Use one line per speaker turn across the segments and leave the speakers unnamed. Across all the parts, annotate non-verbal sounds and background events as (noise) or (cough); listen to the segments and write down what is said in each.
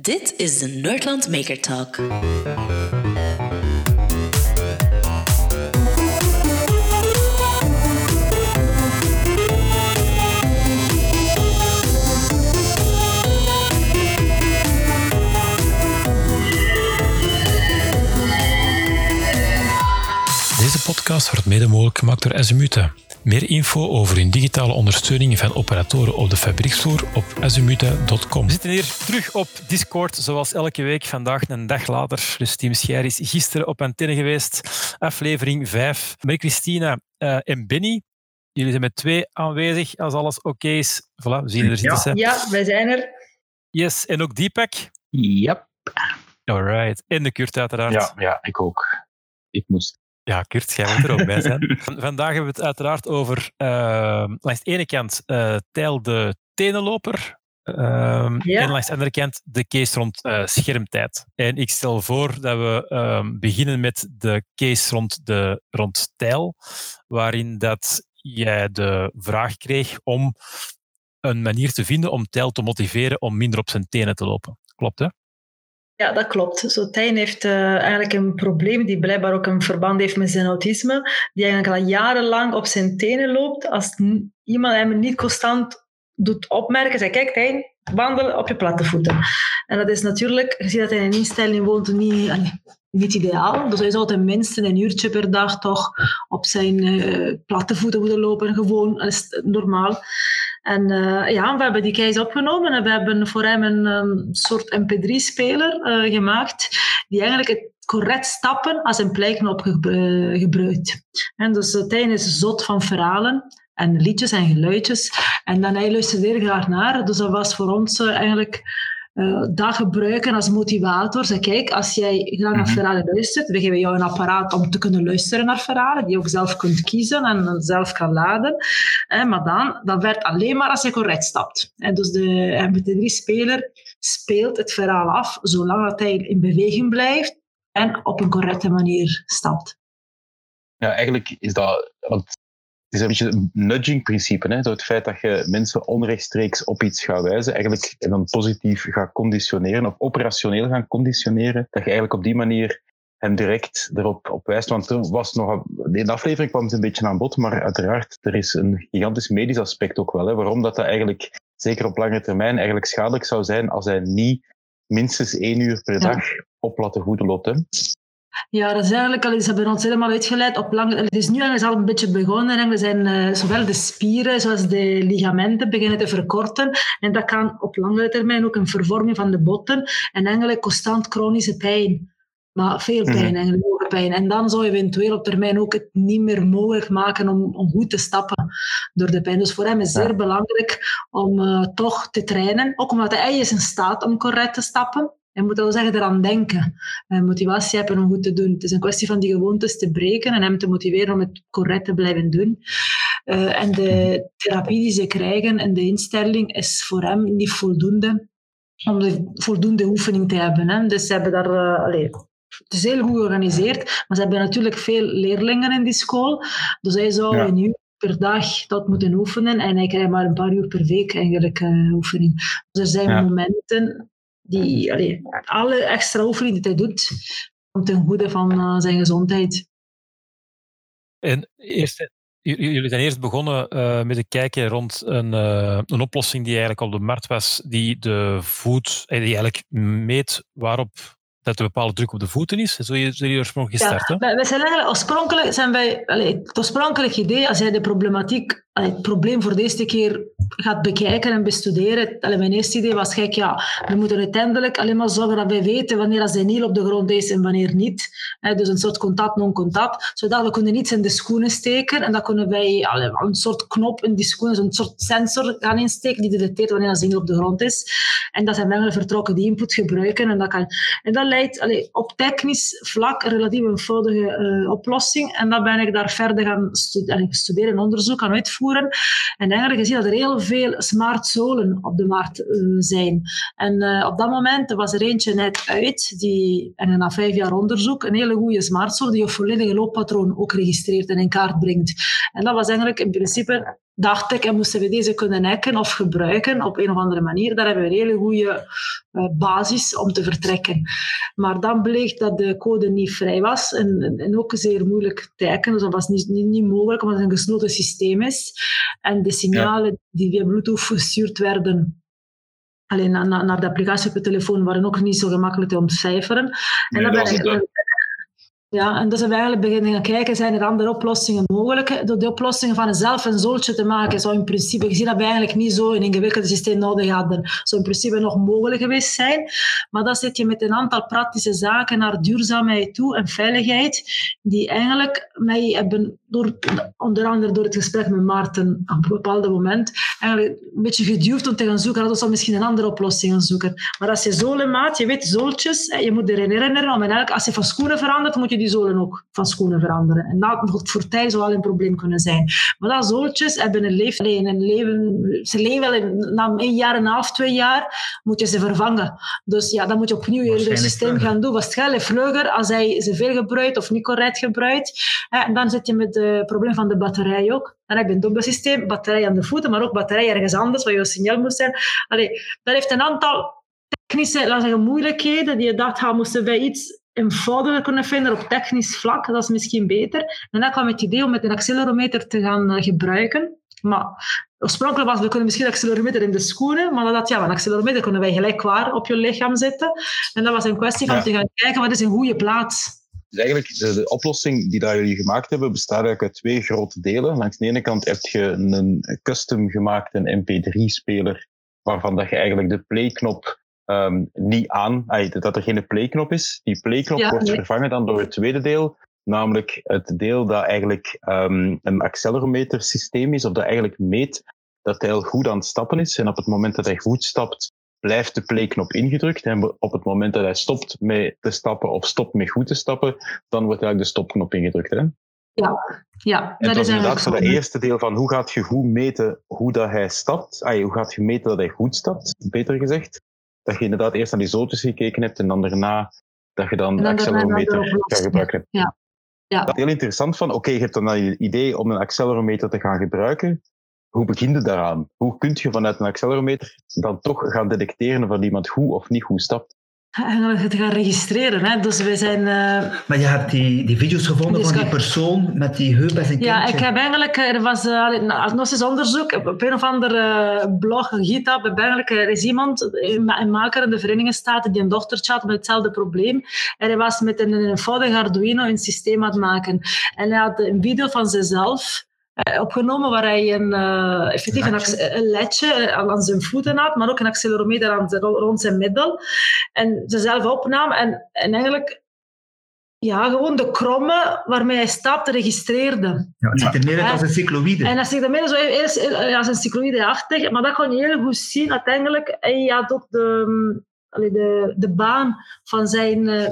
Dit is de Nerdland Maker Talk.
Podcast wordt mede mogelijk gemaakt door Azimute. Meer info over hun digitale ondersteuning van operatoren op de fabrieksvloer op azimute.com.
We zitten hier terug op Discord, zoals elke week. Vandaag een dag later. Dus Team Scher is gisteren op antenne geweest. Aflevering 5. Marie-Christina uh, en Benny. Jullie zijn met twee aanwezig als alles oké is. Voilà, we zien er zitten.
Ja, ja, wij zijn er.
Yes, en ook Deepak.
Yep.
Alright. En de Kurt uiteraard.
Ja, ja, ik ook. Ik moest.
Ja, Kurt, jij moet er ook bij zijn. (laughs) Vandaag hebben we het uiteraard over, uh, langs de ene kant, uh, Tijl de tenenloper. Ja. En langs de andere kant de case rond uh, schermtijd. En ik stel voor dat we um, beginnen met de case rond, de, rond Tijl, waarin dat jij de vraag kreeg om een manier te vinden om Tijl te motiveren om minder op zijn tenen te lopen. Klopt, hè?
Ja, dat klopt. Zo, Tijn heeft uh, eigenlijk een probleem die blijkbaar ook een verband heeft met zijn autisme, die eigenlijk al jarenlang op zijn tenen loopt. Als iemand hem niet constant doet opmerken, zei kijk Tijn, wandelen op je platte voeten. En dat is natuurlijk, gezien dat hij in een instelling woont, niet, niet ideaal. Dus hij zou tenminste een uurtje per dag toch op zijn uh, platte voeten moeten lopen. Gewoon, is normaal. En uh, ja, we hebben die case opgenomen en we hebben voor hem een soort mp3-speler uh, gemaakt die eigenlijk het correct stappen als een playknop ge gebruikt. En dus Tijn is zot van verhalen en liedjes en geluidjes. En dan hij luisterde er graag naar. Dus dat was voor ons eigenlijk uh, dat gebruiken als motivator. Zeg, kijk, als jij graag naar verhalen luistert, we geven jou een apparaat om te kunnen luisteren naar verhalen, die je ook zelf kunt kiezen en zelf kan laden. Eh, maar dan, dat werkt alleen maar als je correct stapt. En dus de MP3-speler speelt het verhaal af, zolang dat hij in beweging blijft en op een correcte manier stapt.
Ja, eigenlijk is dat... Want is een beetje een nudging-principe. Hè? Door het feit dat je mensen onrechtstreeks op iets gaat wijzen, eigenlijk en dan positief gaat conditioneren of operationeel gaan conditioneren, dat je eigenlijk op die manier hem direct erop op wijst. Want er was nog, in de aflevering kwam het een beetje aan bod, maar uiteraard, er is een gigantisch medisch aspect ook wel. Hè? Waarom dat, dat eigenlijk, zeker op lange termijn, eigenlijk schadelijk zou zijn als hij niet minstens één uur per dag op platte voeten loopt. Hè?
Ja, dat is eigenlijk al, ze hebben ons helemaal uitgeleid op lang. Het is nu eigenlijk al een beetje begonnen. En we zijn uh, zowel de spieren zoals de ligamenten beginnen te verkorten. En dat kan op langere termijn ook een vervorming van de botten en eigenlijk constant chronische pijn. Maar veel pijn, mm-hmm. eigenlijk hoge pijn. En dan zou je eventueel op termijn ook het niet meer mogelijk maken om, om goed te stappen door de pijn. Dus voor hem is het ja. zeer belangrijk om uh, toch te trainen. Ook omdat hij is in staat om correct te stappen. Je moet wel zeggen eraan denken. En motivatie hebben om goed te doen. Het is een kwestie van die gewoontes te breken en hem te motiveren om het correct te blijven doen. Uh, en de therapie die ze krijgen en de instelling is voor hem niet voldoende om de voldoende oefening te hebben. Hè. Dus ze hebben daar... Uh, allez, het is heel goed georganiseerd, maar ze hebben natuurlijk veel leerlingen in die school. Dus hij zou ja. een uur per dag dat moeten oefenen en hij krijgt maar een paar uur per week eigenlijk uh, oefening. Dus er zijn ja. momenten die, allee, alle extra oefeningen die hij doet, komt ten goede van uh, zijn gezondheid.
En eerst, jullie zijn eerst begonnen uh, met het kijken rond een, uh, een oplossing die eigenlijk op de markt was, die de voet, die eigenlijk meet waarop dat er een bepaalde druk op de voeten is. Zo is jullie oorspronkelijk gestart.
Ja, wij zijn eigenlijk oorspronkelijk zijn wij, allee, het oorspronkelijk idee, als jij de problematiek, het probleem voor de eerste keer gaat bekijken en bestuderen. Allee, mijn eerste idee was, kijk, ja, we moeten uiteindelijk alleen maar zorgen dat wij weten wanneer dat zijn op de grond is en wanneer niet. Dus een soort contact, non-contact. Zodat we kunnen iets in de schoenen steken en dan kunnen wij allee, een soort knop in die schoenen, een soort sensor gaan insteken die detecteert wanneer dat zijn op de grond is. En dat zijn we vertrokken die input gebruiken. En dat, kan, en dat leidt op technisch vlak een relatief eenvoudige uh, oplossing. En dan ben ik daar verder gaan studeren, en onderzoek uitvoeren. En eigenlijk gezien dat er heel veel smart zolen op de markt uh, zijn. En uh, op dat moment was er eentje net uit, die, en na vijf jaar onderzoek, een hele goede smart zool die je volledige looppatroon ook registreert en in kaart brengt. En dat was eigenlijk in principe dacht ik, en moesten we deze kunnen hacken of gebruiken op een of andere manier, daar hebben we een hele goede uh, basis om te vertrekken. Maar dan bleek dat de code niet vrij was en, en ook zeer moeilijk te hacken. Dus dat was niet, niet, niet mogelijk, omdat het een gesloten systeem is. En de signalen die via Bluetooth gestuurd werden, alleen naar, naar de applicatie op je telefoon, waren ook niet zo gemakkelijk te ontcijferen. En dat, dat ja, en dus hebben we eigenlijk beginnen gaan kijken, zijn er andere oplossingen mogelijk? Door de oplossingen van zelf een zooltje te maken, zou in principe, gezien dat we eigenlijk niet zo een ingewikkeld systeem nodig hadden, zou in principe nog mogelijk geweest zijn. Maar dan zit je met een aantal praktische zaken naar duurzaamheid toe en veiligheid, die eigenlijk mij hebben, door, onder andere door het gesprek met Maarten op een bepaald moment, eigenlijk een beetje geduwd om te gaan zoeken, dat we misschien een andere oplossing gaan zoeken. Maar als je zolen maakt, je weet zooltjes, je moet erin herinneren, eigenlijk, als je van schoenen verandert, moet je die zolen ook van schoenen veranderen. En dat voor tijd zou wel een probleem kunnen zijn. Maar dat zooltjes hebben een leven, een leven ze leven wel in, na een jaar en een half, twee jaar, moet je ze vervangen. Dus ja, dan moet je opnieuw je systeem gaan doen. Waarschijnlijk vlugger als hij ze veel gebruikt of niet correct gebruikt. En dan zit je met het probleem van de batterij ook. Dan heb je een dubbel systeem, batterij aan de voeten, maar ook batterij ergens anders, waar je signaal moet zijn. Allee, dat heeft een aantal technische laten zeggen, moeilijkheden die je dacht, moesten wij iets eenvoudiger kunnen vinden op technisch vlak. Dat is misschien beter. En dan kwam het idee om met een accelerometer te gaan uh, gebruiken. Maar oorspronkelijk was, we kunnen misschien een accelerometer in de schoenen, maar dat, ja, een accelerometer kunnen wij gelijk waar op je lichaam zetten. En dat was een kwestie van te gaan kijken, wat is een goede plaats?
Dus eigenlijk, de, de, oplossing die daar jullie gemaakt hebben, bestaat eigenlijk uit twee grote delen. Langs de ene kant heb je een custom gemaakte MP3-speler, waarvan dat je eigenlijk de play-knop um, niet aan, dat er geen playknop is. Die playknop wordt vervangen dan door het tweede deel, namelijk het deel dat eigenlijk um, een accelerometer systeem is, of dat eigenlijk meet dat hij al goed aan het stappen is. En op het moment dat hij goed stapt, blijft de playknop ingedrukt. En op het moment dat hij stopt met te stappen of stopt met goed te stappen, dan wordt eigenlijk de stopknop ingedrukt. Hè?
Ja, ja.
En dat, is inderdaad voor het eerste deel van hoe gaat je goed meten hoe dat hij stapt. Ay, hoe gaat je meten dat hij goed stapt, beter gezegd dat je inderdaad eerst naar die zooltjes gekeken hebt en dan daarna dat je dan, de accelerometer gaat gebruiken.
Ja. Ja.
Dat is heel interessant van, oké, je hebt dan een idee om een accelerometer te gaan gebruiken. Hoe begin je daaraan? Hoe kun je vanuit een accelerometer dan toch gaan detecteren of iemand goed of niet goed stapt?
het gaan registreren. Hè. Dus we zijn... Uh,
maar je hebt die, die video's gevonden van die persoon met die heup en zijn kindje.
Ja, ik heb eigenlijk... Er was uh, nog eens onderzoek op een of andere blog, GitHub, heb eigenlijk, er is iemand, een maker in de Verenigde Staten, die een dochtertje had met hetzelfde probleem. En hij was met een eenvoudige Arduino een systeem aan het maken. En hij had een video van zichzelf eh, opgenomen waar hij een, uh, effectief een, een ledje eh, aan zijn voeten had, maar ook een accelerometer aan rond zijn middel. En ze zelf opnam en, en eigenlijk ja, gewoon de krommen waarmee hij stapte registreerde.
Ja, het ziet er meer uit als een cycloïde.
En dat ziet er meer zo eerst als een cycloïde-achtig, maar dat kon je heel goed zien uiteindelijk. Hij had ook de, de, de baan van zijn uh,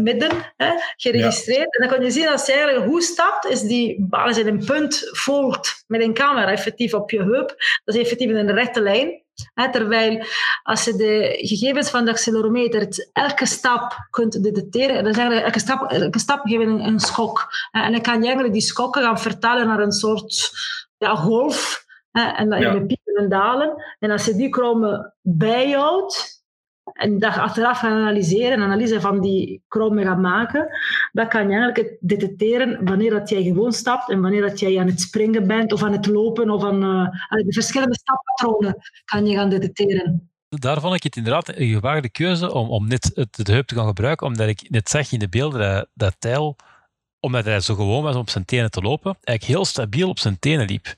midden hè, geregistreerd. En dan kan je zien als hij eigenlijk goed stapt, is die baan als een punt volgt met een camera effectief op je heup. Dat is effectief in een rechte lijn. Hè, terwijl als je de gegevens van de accelerometer elke stap kunt detecteren, dan zeggen elke stap, elke stap geeft een, een schok. En dan kan je eigenlijk die schokken gaan vertalen naar een soort ja, golf en dan ja. pieken en dalen. En als je die kromen bijhoudt, en dat achteraf gaan analyseren, een analyse van die kromen gaat maken, dan kan je eigenlijk detecteren wanneer dat jij gewoon stapt en wanneer dat jij aan het springen bent of aan het lopen of aan uh, de verschillende stappatronen kan je gaan detecteren.
Daar vond ik het inderdaad een gewaagde keuze om, om net het, de heup te gaan gebruiken, omdat ik net zag in de beelden dat, dat Tijl, omdat hij zo gewoon was om op zijn tenen te lopen, eigenlijk heel stabiel op zijn tenen liep.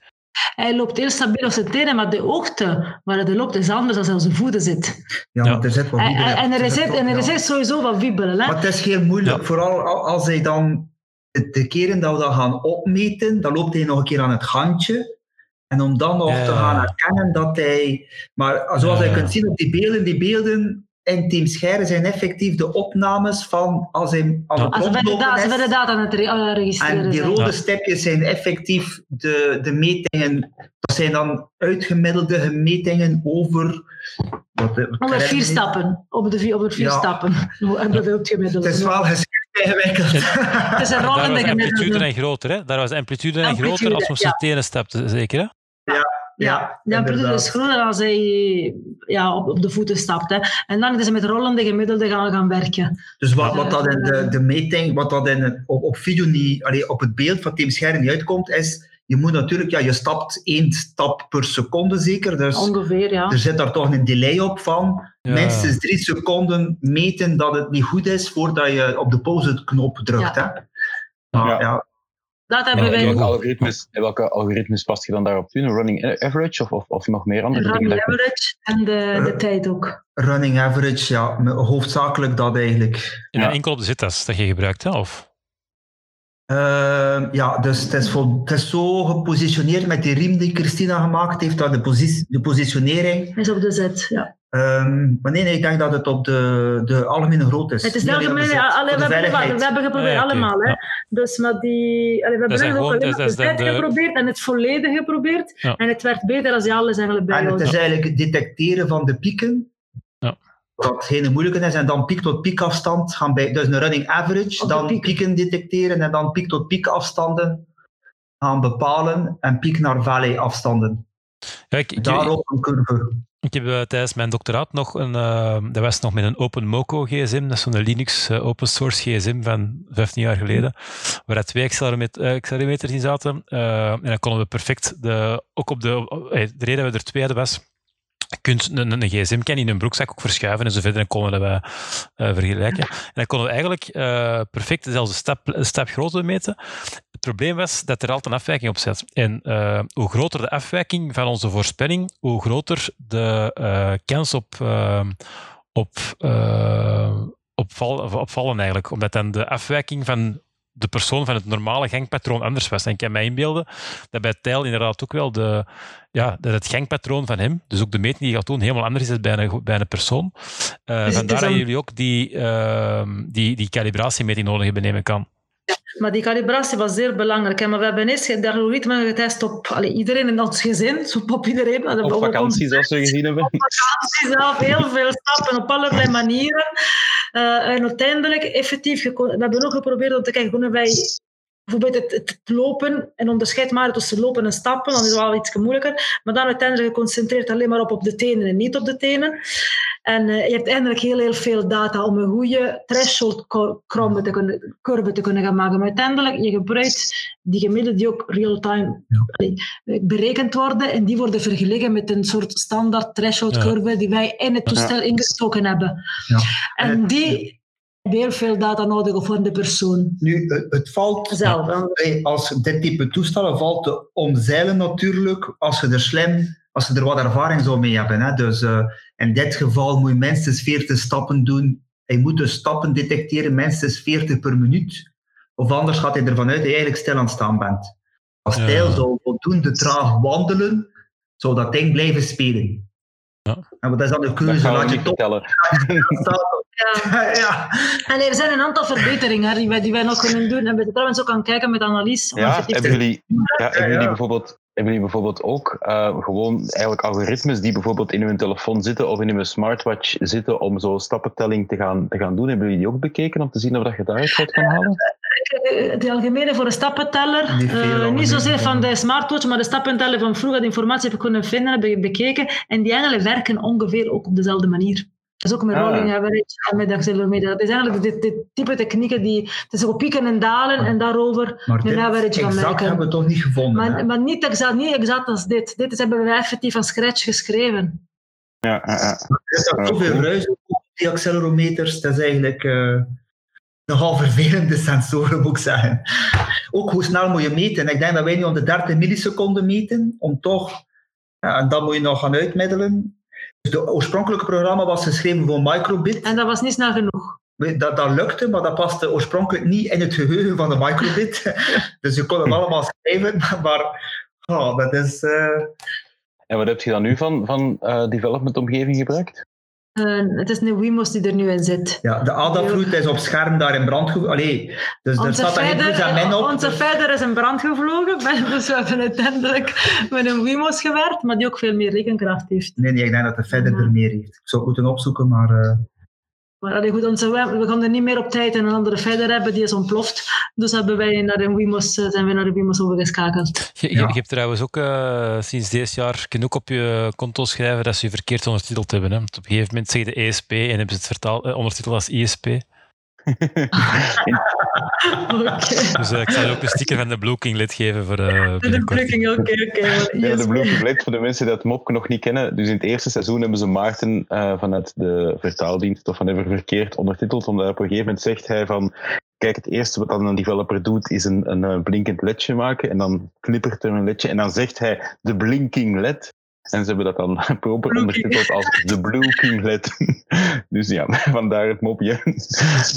Hij loopt heel stabiel op zijn tenen, maar de hoogte waar hij loopt is anders dan als zijn voeten zit.
Ja, er zit wat wiebelen.
En, er, zit, en er zit sowieso wat wiebelen. Hè?
Maar het is heel moeilijk, vooral als hij dan de keren dat we dat gaan opmeten, dan loopt hij nog een keer aan het handje. En om dan nog te gaan herkennen dat hij... Maar zoals je kunt zien op die beelden, die beelden en Team Scheire zijn effectief de opnames van als hij aan het
rondlopen is. Als we de data aan het registreren
En die rode stipjes zijn effectief de, de metingen. Dat zijn dan uitgemiddelde metingen over...
Wat, over vier stappen. Op de, vier, over vier ja. stappen. (laughs)
Het is wel geschreven
Het is een rollende
Daar was amplitude en groter, hè? Daar was amplitude en groter als we zijn tenen stapte, zeker, hè?
Ja. Ja, de amplitude is groter als hij ja, op, op de voeten stapt. Hè. En dan is hij met rollende gemiddelde gaan, gaan werken.
Dus wat, wat dat in de, de meting, wat dat in, op, op video niet, allee, op het beeld van Team Scherm niet uitkomt, is je moet natuurlijk, ja, je stapt één stap per seconde zeker. Dus
Ongeveer, ja.
Er zit daar toch een delay op van ja. minstens drie seconden meten dat het niet goed is voordat je op de pauze-knop drukt. Ja. Hè? Maar, ja.
Dat hebben wij.
Welke algoritmes, welke algoritmes past je dan daarop toe? Een running average of, of, of nog meer andere
running
dingen?
Running average en de, de tijd ook.
Running average, ja, hoofdzakelijk dat eigenlijk.
En ja. enkel op de zittest dat je gebruikt, hè? Of?
Uh, ja, dus het is, vol, het is, zo gepositioneerd met die riem die Christina gemaakt heeft, dat de, posi de positionering...
Is op de zet, ja.
Um, maar nee, nee, ik denk dat het op de, de algemene grootte is.
Het is de algemene, allee, we, hebben, we hebben geprobeerd ja, okay. allemaal. Hè. Dus, maar die, allee, we hebben ook gewoon, dus, de de... geprobeerd en het volledig geprobeerd. Ja. En het werd beter als je alles eigenlijk bij
En het is eigenlijk het detecteren van de pieken.
Ja.
Dat geen moeilijke is. En dan piek tot piekafstand gaan bij, dus een running average, dan piek. pieken detecteren en dan piek tot piekafstanden gaan bepalen en piek naar valley afstanden.
Ja, ik,
Daarop een curve.
Ik heb uh, tijdens mijn doctoraat nog een, uh, dat was nog met een Open Moco gsm, dat is zo'n Linux uh, open source gsm van 15 jaar geleden, waar er twee accelerometers in zaten. en dan konden we perfect, de, ook op de, de reden dat we er twee was, je kunt een, een gsm in een broekzak ook verschuiven en zo verder. En konden we uh, vergelijken. En dan konden we eigenlijk perfect dezelfde stap, stap grootte meten. Het probleem was dat er altijd een afwijking op zat. En uh, hoe groter de afwijking van onze voorspelling, hoe groter de kans op, op, op, val, op vallen eigenlijk. Omdat dan de afwijking van de persoon van het normale gangpatroon anders was. En ik kan mij inbeelden dat bij Tijl inderdaad ook wel de, ja, dat het gangpatroon van hem, dus ook de meting die je gaat doen, helemaal anders is bij een, bij een persoon. Uh, dus vandaar dat jullie ook die, uh, die, die calibratiemeting nodig hebben, nemen kan.
Maar die calibratie was zeer belangrijk. Hè? Maar we hebben eerst de algoritme getest op allee, iedereen in ons gezin, zo op iedereen.
Op vakantie, zoals we gezien hebben. Op
vakantie zelf, heel veel stappen op allerlei manieren. Uh, en uiteindelijk, effectief, we hebben ook geprobeerd om te kijken, kunnen wij bijvoorbeeld het, het, lopen en onderscheid maar tussen lopen en stappen, dan is het wel iets moeilijker. Maar dan uiteindelijk geconcentreerd alleen maar op, op de tenen en niet op de tenen. En uh, je hebt eindelijk heel, heel veel data om een goede threshold curve te kunnen, curve te kunnen gaan maken. Maar uiteindelijk, je gebruikt die gemiddelde die ook real-time ja. berekend worden en die worden vergeleken met een soort standaard threshold curve ja. die wij in het toestel ja. ingestoken hebben. En, en die heel veel data nodig voor de persoon.
Nu, het valt,
Zelf,
als dit type toestellen valt te omzeilen natuurlijk, als je er slim, als je er wat ervaring zou mee hebben. Hè. Dus uh, in dit geval moet je minstens 40 stappen doen. Hij moet de stappen detecteren, minstens 40 per minuut. Of anders gaat hij ervan uit dat je eigenlijk stil aan het staan bent. Als ja. Tijl zou voldoende traag wandelen, zou dat ding blijven spelen.
Ja.
En wat is dan de keuze? (laughs)
Laat je toch
ja. (laughs) ja. En er zijn een aantal verbeteringen die wij, die wij nog kunnen doen. En we trouwens ook aan kijken met analyse.
Ja, hebben jullie, ja, hebben jullie bijvoorbeeld hebben jullie bijvoorbeeld ook uh, gewoon eigenlijk algoritmes die bijvoorbeeld in uw telefoon zitten of in uw smartwatch zitten om zo stappentelling te gaan, te gaan doen? Hebben jullie die ook bekeken om te zien of dat je daaruit wat kan halen?
De algemene voor de stappenteller, niet, uh, niet zozeer van de smartwatch, maar de stappenteller van vroeger, de informatie heb ik kunnen vinden, heb ik bekeken. En die eigenlijk werken ongeveer ook op dezelfde manier. Dat is ook met rolling ah. average en met accelerometer. Dat is eigenlijk dit, dit type technieken die tussen pieken en dalen en daarover
maar
een average gaan
maken. hebben we toch niet gevonden?
Maar, maar niet, exact, niet exact als dit. Dit is, hebben we effectief van scratch geschreven.
Ja, ja, ja.
Er is zoveel ruis op die accelerometers. Dat is eigenlijk uh, nogal (laughs) vervelende sensoren, moet ik zeggen. Ook hoe snel moet je meten? Ik denk dat wij nu om de 30 milliseconden meten, om toch... Ja, en dan moet je nog gaan uitmiddelen. Dus het oorspronkelijke programma was geschreven voor microbit.
En dat was niet snel genoeg.
Dat, dat lukte, maar dat paste oorspronkelijk niet in het geheugen van de microbit. (laughs) dus je kon het allemaal schrijven, maar oh, dat is... Uh...
En wat heb je dan nu van, van uh, development omgeving gebruikt?
Uh, het is een Wimos die er nu in zit.
Ja, de ADA-vloed is op scherm daar in brand gevlogen. Allee, dus er staat daar geen min op.
Onze verder is in brand gevlogen. (laughs) Dus we hebben uiteindelijk met een Wimos gewerkt, maar die ook veel meer rekenkracht heeft.
Nee, nee ik denk dat de verder er meer heeft. Ik zou het moeten opzoeken, maar... Uh,
Maar allee, goed, onze, we gaan er niet meer op tijd en een andere verder hebben, die is ontploft. Dus hebben wij naar de Wimos, eh, zijn we naar de Wimos overgeschakeld.
Je, je, je hebt trouwens ook uh, sinds deze jaar ook op je konto schrijven dat ze je verkeerd ondertiteld hebben. Hè? Want op een gegeven moment zeg je de ESP en hebben ze het vertaald, uh, ondertiteld als ISP. Okay. Dus uh, ik zal je ook een sticker van de Blue King lid geven voor uh,
De Blue King, oké, oké. Okay,
ja, de Blue King lid, voor de mensen die dat mopje nog niet kennen. Dus in het eerste seizoen hebben ze Maarten uh, vanuit de vertaaldienst of van verkeerd ondertiteld, omdat op een gegeven moment zegt hij van kijk, het eerste wat dan een developer doet, is een, een, een blinkend ledje maken en dan knippert er een ledje en dan zegt hij de blinking led. En ze hebben dat dan (laughs) proper ondertiteld als The Blue King LED. (laughs) dus ja, (laughs) vandaar het mopje.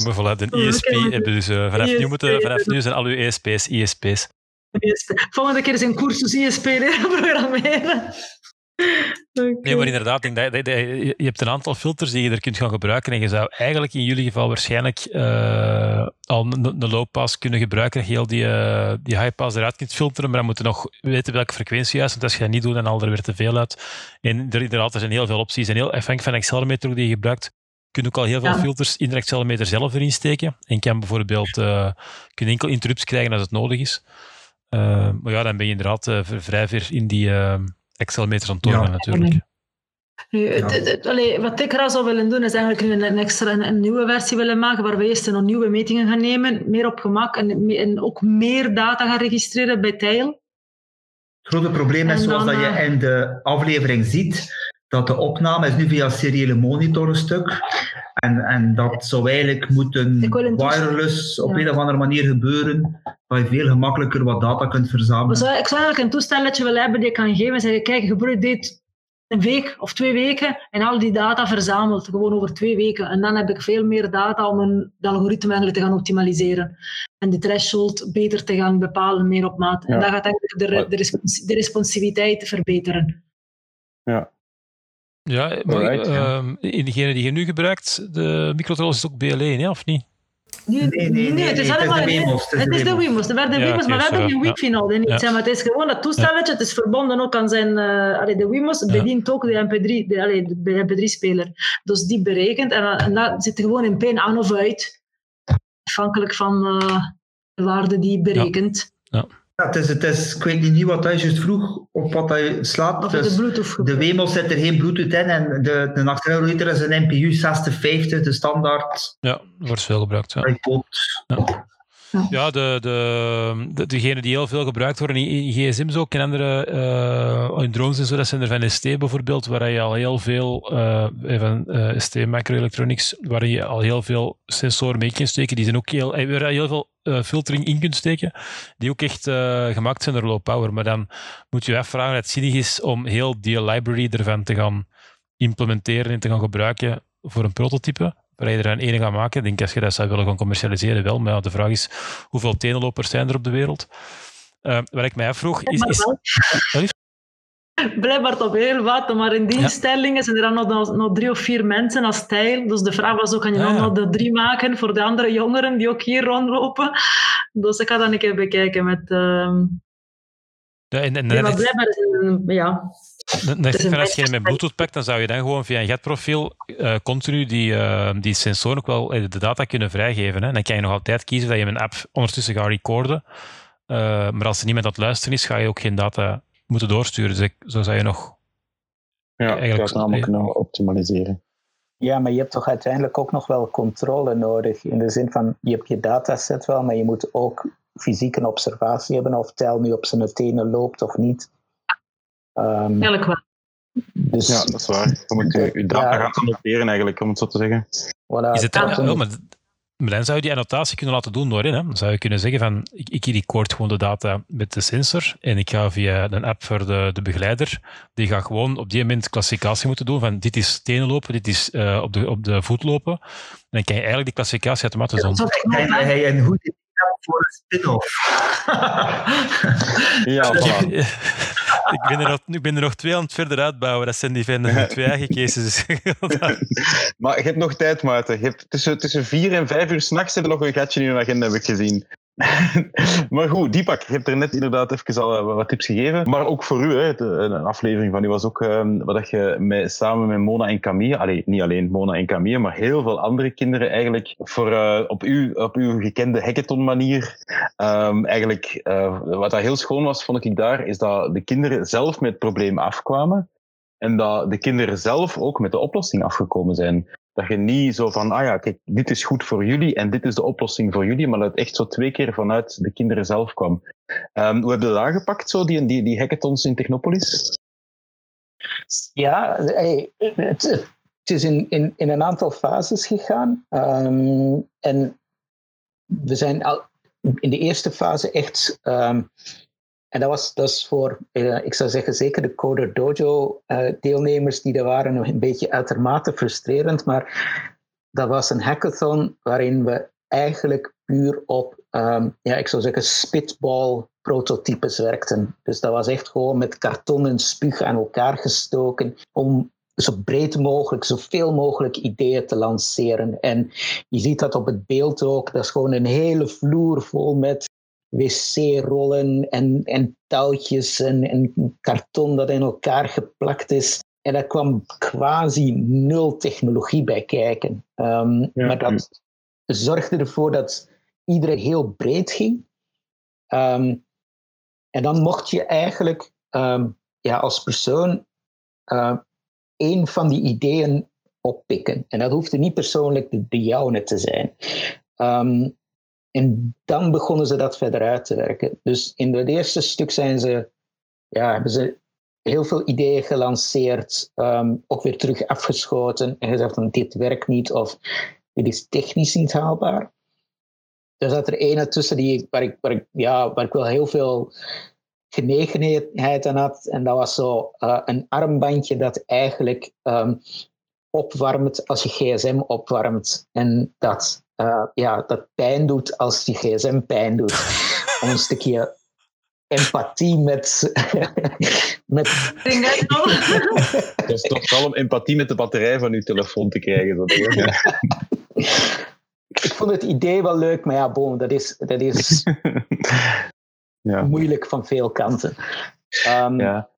Maar voilà, de ESP hebben dus uh, vanaf, ESP, nu moeten, vanaf nu zijn al uw ESP's ISP's.
Volgende keer is een cursus ISP leren programmeren.
Okay. Nee, maar inderdaad, denk dat, dat, dat, je hebt een aantal filters die je er kunt gaan gebruiken en je zou eigenlijk in jullie geval waarschijnlijk uh, al een, een low-pass kunnen gebruiken, dat je heel die, uh, die high-pass eruit kunt filteren, maar dan moet je nog weten welke frequentie juist, want als je dat niet doet, dan haal er weer te veel uit. En er, inderdaad, er zijn heel veel opties en heel afhankelijk van de accelerometer die je gebruikt, kun je ook al heel veel ja. filters in de accelerometer zelf erin steken en kan bijvoorbeeld uh, kun je enkel interrupts krijgen als het nodig is. maar ja, dan ben je inderdaad vrij ver in die Excel-meters aan ja. natuurlijk.
Nu, ja. allee, wat ik graag zou willen doen, is eigenlijk een, een extra een, een, nieuwe versie willen maken, waar we eerst nog nieuwe metingen gaan nemen, meer op gemak en, en ook meer data gaan registreren bij Tijl.
Het grote probleem is, zoals dat je in de aflevering ziet, dat de opname is nu via seriële monitorstuk. En, en dat zou eigenlijk moeten wireless op ja. een of andere manier gebeuren, waar je veel gemakkelijker wat data kunt verzamelen.
Zou, ik zou eigenlijk een toestelletje willen hebben die ik kan geven en zeggen, kijk, gebruik dit een week of twee weken en al die data verzameld, gewoon over twee weken. En dan heb ik veel meer data om een algoritme eigenlijk te gaan optimaliseren. En de threshold beter te gaan bepalen, meer op maat. Ja. En dat gaat eigenlijk de, de, respons de responsiviteit verbeteren.
Ja,
ja, maar Alright, ja. Um, in degene die je nu gebruikt, de microcontroller is ook BLE, hè, of niet?
Nee, nee, nee, nee, het is allemaal de Wemos. Het is de Wemos. Er werden Wemos, maar we hebben geen Wi-Fi nodig. Niet, ja. maar het is gewoon dat toestelletje. Het is verbonden ook aan zijn... Uh, allee, de Wemos bedient ook de MP3, de, allee, de MP3-speler. Dus die berekent. En, en dat zit gewoon in pijn aan of uit. Afhankelijk van uh, de waarde die berekent.
Ja.
Ja, het is, het is, ik weet niet wat hij juist vroeg, op wat hij slaat.
Of dus de
De Wemos zit er geen Bluetooth in en de, de accelerometer is een NPU 6050, de standaard.
Ja, wordt veel gebruikt. Ja. Ja. Ja, de, de, de, degenen die heel veel gebruikt worden in, in gsm's ook, en andere uh, in drones en zo, dat zijn er van ST bijvoorbeeld, waar je al heel veel, uh, van uh, ST Microelectronics, waar je al heel veel sensoren mee kunt steken, die zijn ook heel, waar je heel veel uh, filtering in kunt steken, die ook echt uh, gemaakt zijn door low power. Maar dan moet je je afvragen dat het zinnig is om heel die library ervan te gaan implementeren en te gaan gebruiken voor een prototype waar je er een ene gaat maken. Ik denk als je dat zou willen gaan commercialiseren, wel. Maar ja, de vraag is, hoeveel tenenlopers zijn er op de wereld? Uh, wat ik mij afvroeg is... is...
Blijkbaar toch heel wat, maar in die ja. stellingen zijn er dan nog, nog, drie of vier mensen als stijl. Dus de vraag was ook, kan je ah, nog de drie maken voor de andere jongeren die ook hier rondlopen? Dus ik ga dat een keer bekijken met... Uh...
Ja, en, en,
ja, maar blijkbaar is een, ja,
als je met Bluetooth pakt, dan zou je dan gewoon via een getprofiel uh, continu die, uh, die sensoren ook wel de data kunnen vrijgeven. Hè. Dan kan je nog altijd kiezen dat je een app ondertussen gaat recorden. Uh, maar als er niemand aan het luisteren is, ga je ook geen data moeten doorsturen. Dus zo zou je nog...
Ja, eigenlijk het allemaal kunnen optimaliseren.
Ja, maar je hebt toch uiteindelijk ook nog wel controle nodig. In de zin van, je hebt je dataset wel, maar je moet ook fysiek een observatie hebben of tel nu op zijn tenen loopt of niet.
Um, Eigenlijk wel.
Dus,
ja, dat is waar. Je moet je, je data ja, gaan annoteren eigenlijk, om het zo te zeggen.
Voilà, is het dan, oh, maar, maar, dan zou je die annotatie kunnen laten doen doorin. Hè? Dan zou je kunnen zeggen van, ik, ik record gewoon de data met de sensor en ik ga via een app voor de, de begeleider, die gaat gewoon op die moment klassificatie moeten doen van dit is tenen lopen, dit is uh, op, de, op de voet lopen. En dan kan je eigenlijk die klassificatie automatisch doen.
En hij een goed voor een spin-off.
ja, (laughs) voilà. (laughs)
ik, ben er nog, ik ben er nog twee aan het verder uitbouwen. Dat zijn die van twee eigen cases. (laughs)
maar je hebt nog tijd, Maarten. Je hebt tussen, tussen vier en vijf uur s'nachts je nog een gatje in je agenda, heb ik gezien. (laughs) maar goed, Deepak, je hebt er net inderdaad even al eh, wat tips gegeven. Maar ook voor u, hè, een aflevering van u was ook uh, wat je samen met Mona en Camille, niet alleen Mona en Camille, maar heel veel andere kinderen eigenlijk voor, uh, op, uw, op uw gekende hackathon-manier. Um, eigenlijk, wat dat heel schoon was, vond ik daar, is dat de kinderen zelf met het probleem afkwamen. En dat de kinderen zelf ook met de oplossing afgekomen zijn. Dat je niet zo van, ah ja, kijk, dit is goed voor jullie en dit is de oplossing voor jullie, maar dat het echt zo twee keer vanuit de kinderen zelf kwam. Um, hoe heb je dat aangepakt, zo, die, die, die hackathons in Technopolis?
Ja, het, is in, in, in een aantal fases gegaan. Um, en we zijn al in de eerste fase echt um, en dat was, is voor, eh, ik zou zeggen, zeker de Coder Dojo uh, deelnemers die er waren, een beetje uitermate frustrerend. Maar dat was een hackathon waarin we eigenlijk puur op, um, ja, ik zou zeggen, spitball prototypes werkten. Dus dat was echt gewoon met karton en spuug aan elkaar gestoken om zo breed mogelijk, zoveel mogelijk ideeën te lanceren. En je ziet dat op het beeld ook. Dat is gewoon een hele vloer vol met wc-rollen en, en touwtjes en, en karton dat in elkaar geplakt is. En daar kwam quasi nul technologie bij kijken. Um, maar dat zorgde ervoor dat iedereen heel breed ging. Um, en dan mocht je eigenlijk um, ja, als persoon uh, één van die ideeën oppikken. En dat hoefde niet persoonlijk de, de jouwe te zijn. Um, en dan begonnen ze dat verder uit te werken. Dus in het eerste stuk zijn ze, ja, hebben ze heel veel ideeën gelanceerd, um, ook weer terug afgeschoten en gezegd van dit werkt niet of dit is technisch niet haalbaar. Er zat er ene tussen die, waar, ik, waar, ik, ja, waar ik wel heel veel genegenheid aan had. En dat was zo uh, een armbandje dat eigenlijk um, opwarmt als je gsm opwarmt. En dat uh, ja, dat pijn doet als die gsm pijn doet. Om een stukje empathie met... (laughs) met...
Het is toch wel om empathie met de batterij van uw telefoon te krijgen. Dat
ik vond het idee wel leuk, maar ja, boom, dat is, dat is (laughs) ja. moeilijk van veel kanten. Um,
ja.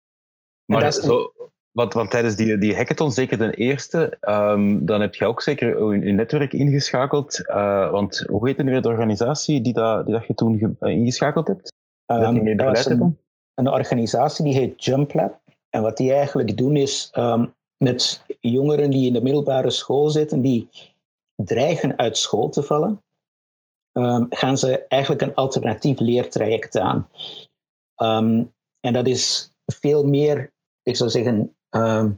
Maar zo, want, want tijdens die, die hackathon, zeker de eerste, um, dan heb je ook zeker je, netwerk ingeschakeld. Uh, want hoe heet nu weer de organisatie die, dat, die dat je toen uh, ingeschakeld hebt?
Um, dat, dat was een, een, organisatie die heet JumpLab. En wat die eigenlijk doen is um, met jongeren die in de middelbare school zitten, die dreigen uit school te vallen, gaan ze eigenlijk een alternatief leertraject aan. en dat is veel meer, ik zou zeggen, Ehm,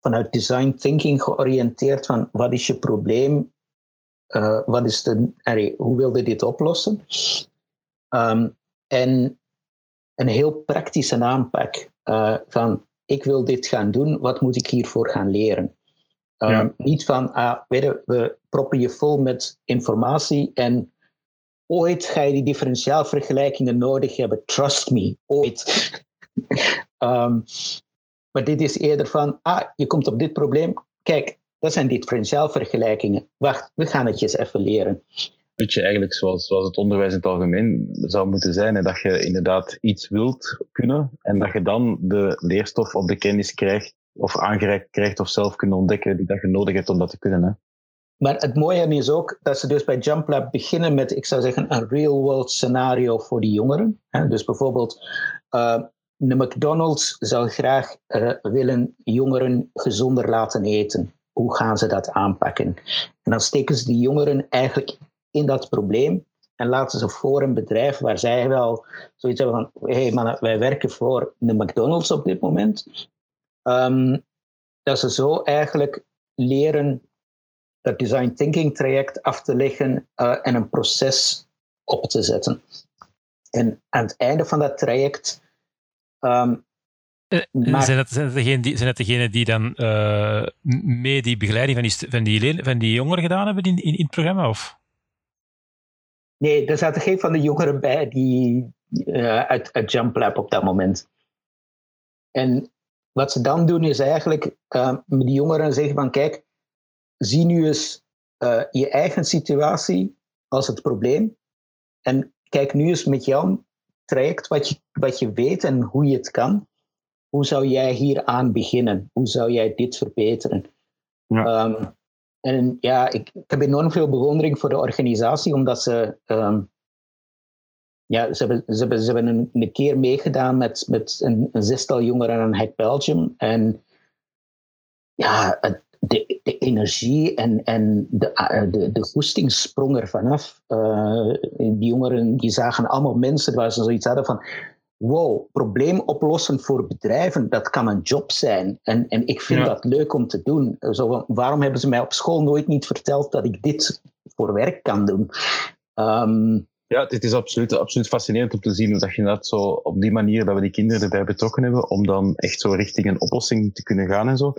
vanuit design thinking georiënteerd van wat is je probleem, uh, wat is de, hoe wil je dit oplossen? Um, en een heel praktische aanpak uh, van ik wil dit gaan doen, wat moet ik hiervoor gaan leren? Um, ja. Niet van, ah, je, we proppen je vol met informatie en ooit ga je die differentiaalvergelijkingen nodig hebben. Trust me, ooit. um, (laughs) Maar dit is eerder van, ah, je komt op dit probleem. Kijk, dat zijn differentiaalvergelijkingen. Wacht, we gaan het eens even leren.
Dat je eigenlijk zoals, zoals het onderwijs in het algemeen zou moeten zijn, hè, dat je inderdaad iets wilt kunnen en dat je dan de leerstof of de kennis krijgt of aangereikt krijgt of zelf kunt ontdekken die dat je nodig hebt om dat te kunnen. Hè.
Maar het mooie is ook dat ze dus bij JumpLab beginnen met, ik zou zeggen, een real-world scenario voor die jongeren. Dus bijvoorbeeld, uh, de McDonald's zou graag uh, willen jongeren gezonder laten eten. Hoe gaan ze dat aanpakken? En dan steken ze die jongeren eigenlijk in dat probleem en laten ze voor een bedrijf waar zij wel zoiets hebben van: hé hey wij werken voor de McDonald's op dit moment. Um, dat ze zo eigenlijk leren dat design thinking traject af te leggen uh, en een proces op te zetten. En aan het einde van dat traject Um,
maar... zijn, het, zijn, het die, zijn degenen die dan uh, mee die begeleiding van die, van die, van die jongeren gedaan hebben in, in, in het programma? Of?
Nee, er zaten geen van de jongeren bij die uh, uit, uit Jump Lab op dat moment. En wat ze dan doen is eigenlijk uh, met die jongeren zeggen van kijk, zie nu eens je eigen situatie als het probleem en kijk nu eens met jouw traject wat je, wat je weet en hoe je het kan. Hoe zou jij hier aan beginnen? Hoe zou jij dit verbeteren? Ja. Ehm, en ja, ik, ik, heb enorm veel bewondering voor de organisatie, omdat ze, ehm, ja, ze hebben, ze hebben, ze hebben een, een keer meegedaan met, met een, een zestal jongeren aan Hack Belgium. En ja, de, de energie en, en de, eh, de, de goesting sprong er vanaf. Uh, die jongeren die zagen allemaal mensen waar ze zoiets hadden van wow, probleem oplossen voor bedrijven, dat kan een job zijn. En, en ik vind dat leuk om te doen. Zo, waarom hebben ze mij op school nooit niet verteld dat ik dit voor werk kan doen? Um,
ja, het is absoluut, absoluut fascinerend om te zien dat je dat zo op die manier dat we die kinderen erbij betrokken hebben, om dan echt zo richting een oplossing te kunnen gaan en zo.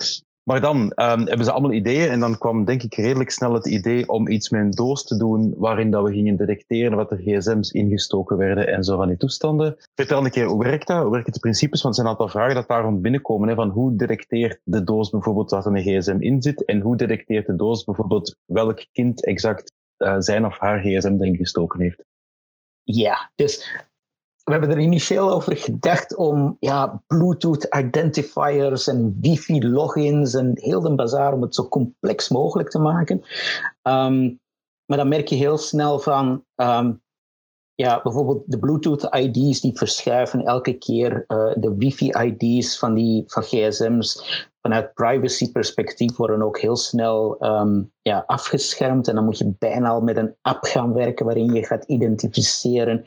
Maar dan um, hebben ze allemaal ideeën en dan kwam denk ik redelijk snel het idee om iets met een doos te doen waarin dat we gingen detecteren wat er gsm's ingestoken werden en zo van die toestanden. Vertel een keer, hoe werkt dat? Hoe werken de principes? Want er zijn een aantal vragen dat daar rond binnenkomen. Hè, van hoe detecteert de doos bijvoorbeeld dat er een gsm in zit en hoe detecteert de doos bijvoorbeeld welk kind exact uh, zijn of haar gsm erin gestoken heeft?
Ja, dus we hebben er initieel over gedacht om ja, Bluetooth identifiers en wifi logins en heel de bazaar om het zo complex mogelijk te maken. Um, maar dan merk je heel snel van, um, ja, bijvoorbeeld de Bluetooth ID's die verschuiven elke keer. Uh, de wifi ID's van, die, van gsm's vanuit privacy perspectief worden ook heel snel um, ja, afgeschermd. En dan moet je bijna al met een app gaan werken waarin je gaat identificeren